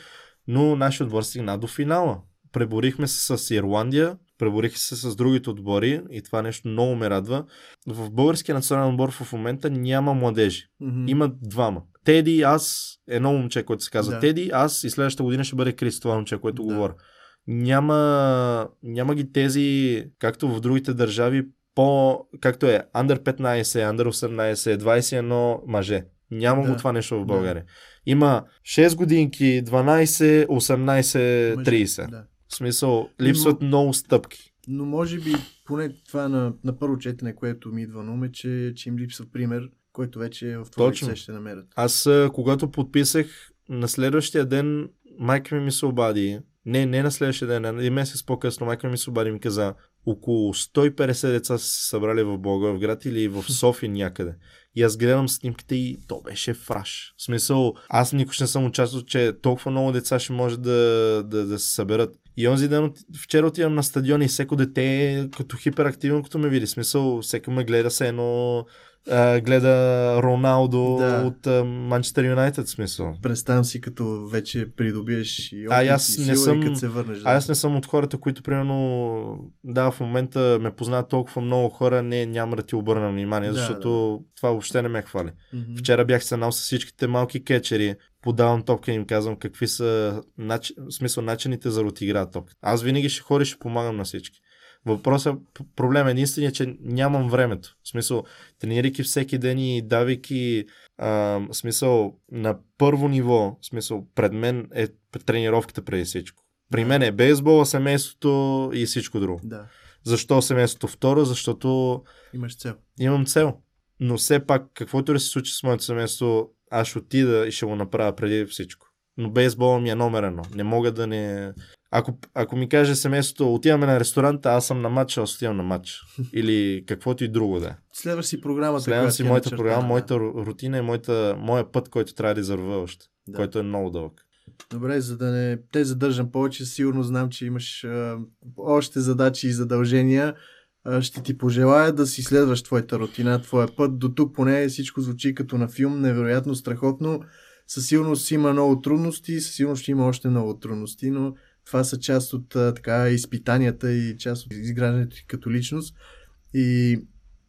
но нашия отбор стигна до финала. Преборихме се с Ирландия, преборих се с другите отбори и това нещо много ме радва. В българския национален отбор в момента няма младежи. Мгм. Има двама. Теди, аз, едно момче, което се казва Да. Теди, аз и следващата година ще бъде Крис, това момче, което Да. говоря. Няма, няма ги тези, както в другите държави, по, както е, under 15, under 18, 21 мъже. Няма Да. го това нещо в Да. България. Има 6 годинки, 12, 18, Мъже, 30. Да. В смисъл, липсват много стъпки. Но може би, поне това на, на първо четене, което ми идва на ум е, че, че им липсва пример, който вече в това Точно. лице ще намерят. Аз, когато подписах, на следващия ден майка ми ми се обади. Не, не на следващия ден, а един месец по-късно майка ми се обади и ми каза, около 150 деца са се събрали в Благоевград или в София някъде. И аз гледам снимките и то беше фраш. В смисъл, аз никога не съм участвал, че толкова много деца ще може да, да, да се съберат. И онзи ден, вчера отивам на стадион и всеко дете е като хиперактивно, като ме види. В смисъл, всеки ме гледа се едно а, гледа Роналдо Да. от Манчестър Юнайтед смисъл. Представям си, като вече придобиеш и А, аз и не сила, съм- и като се върнеш. А аз не съм от хората, които примерно, да, в момента ме познават толкова много хора, не, няма да ти обърна внимание, Да, защото това въобще не ме хвали. Мгм. Вчера бях седнал с всичките малки кетчери, подавам топка и им казвам какви са нач... в смисъл, начините за да отиграят топка. Аз винаги ще ходя ще помагам на всички. Въпросът, проблем единствения е, че нямам времето. В смисъл, тренирайки всеки ден и давайки а, в смисъл на първо ниво, в смисъл, пред мен е тренировката преди всичко. При мен е бейсбола, семейството и всичко друго. Да, Защо семейството? Второ, защото имаш цел. имам цел. Но все пак, каквото и да се случи с моето семейство, аз ще отида и ще го направя преди всичко. Но бейсбола ми е номер едно. Не мога да не... Ако, ако ми каже семейството, отиваме на ресторанта, аз съм на матч, аз отивам на матч. Или каквото и друго да е. Следваш си програмата. Следвам си е моята начертана, програма, да. моята ру- рутина и моята, моя път, който трябва да извървя още. Да. Който е много дълъг. Добре, за да не те задържам повече, сигурно знам, че имаш а, още задачи и задължения. А, ще ти пожелая да си следваш твоята рутина, твоя път. До тук поне всичко звучи като на филм, невероятно, страхотно. Със сигурност има много трудности, със сигурност ще има още много трудности, но това са част от така изпитанията и част от изграждането ти като личност. И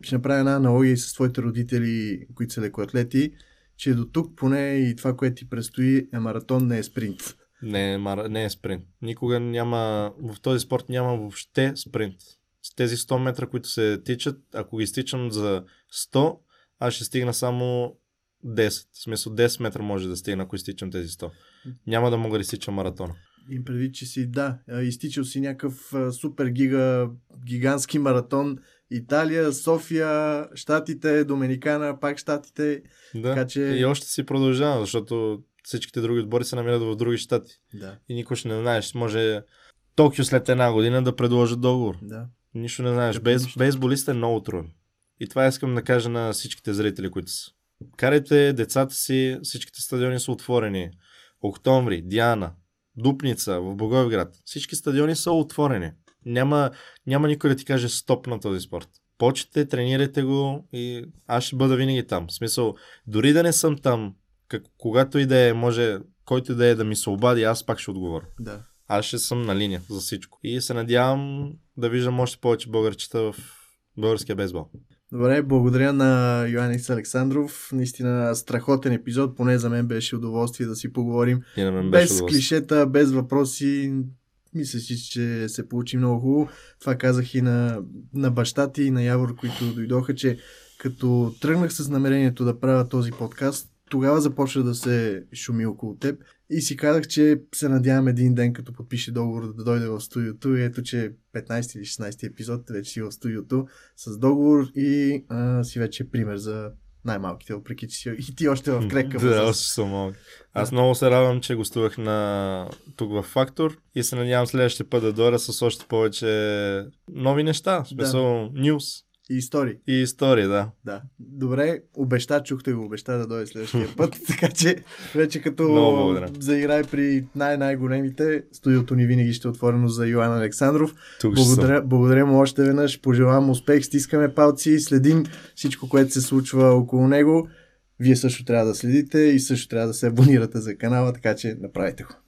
ще направя една аналогия с твоите родители, които са лекоатлети, че до тук поне и това, което ти предстои е маратон, не е спринт. Не, е не е спринт. Никога няма, в този спорт няма въобще спринт. С тези 100 метра, които се тичат, ако ги изтичам за 100, аз ще стигна само 10. В смисъл 10 метра може да стигна, ако изтичам тези 100. Няма да мога да изтичам маратона. Им предвид, че си, да, изтичал си някакъв супер гига, гигантски маратон. Италия, София, Штатите, Доминикана, пак Штатите. Да. Така че- И още си продължавам, защото всичките други отбори се намират в други щати. Да, И никой ще не знаеш. Може Токио след една година да предложат договор. да. Нищо не знаеш. Нищо. бейсболист е много труден. И това искам да кажа на всичките зрители, които са. Карайте децата си, всичките стадиони са отворени. Октомври, Диана, Дупница, в Благоевград. Всички стадиони са отворени. Няма, няма никой да ти каже стоп на този спорт. Почете, тренирайте го и аз ще бъда винаги там. В смисъл, дори да не съм там, как, когато и да е, може, който да е да ми се обади, аз пак ще отговоря да. аз ще съм на линия за всичко. И се надявам да виждам още повече българчета в българския бейсбол. Добре, благодаря на Йоанис Александров. Наистина страхотен епизод, поне за мен беше удоволствие да си поговорим. И на мен беше Без удоволствие. клишета, без въпроси. Мисля си, че се получи много хубаво. Това казах и на, на баща ти и на Явор, които дойдоха, че като тръгнах с намерението да правя този подкаст, тогава започна да се шуми около теб и си казах, че се надявам един ден, като подпише договор да дойде в студиото и ето, че 15 или 16 епизод вече си в студиото с договор и а, си вече пример за най-малките, въпреки че си и ти още в крека. Да, още съм малък. Аз много се радвам, че гостувах на тук в Фактор и се надявам следващия път да дойда с още повече нови неща. Смисъл, нюс И истории. и истории, да. Да. Добре, обеща, чухте го, обеща да дойде следващия път, така че вече като заиграй при най-най-големите, студиото ни винаги ще е отворено за Йоан Александров. Тук. Благодаря, благодаря му още веднъж, пожелавам успех, стискаме палци, следим всичко, което се случва около него. Вие също трябва да следите и също трябва да се абонирате за канала, така че направете го.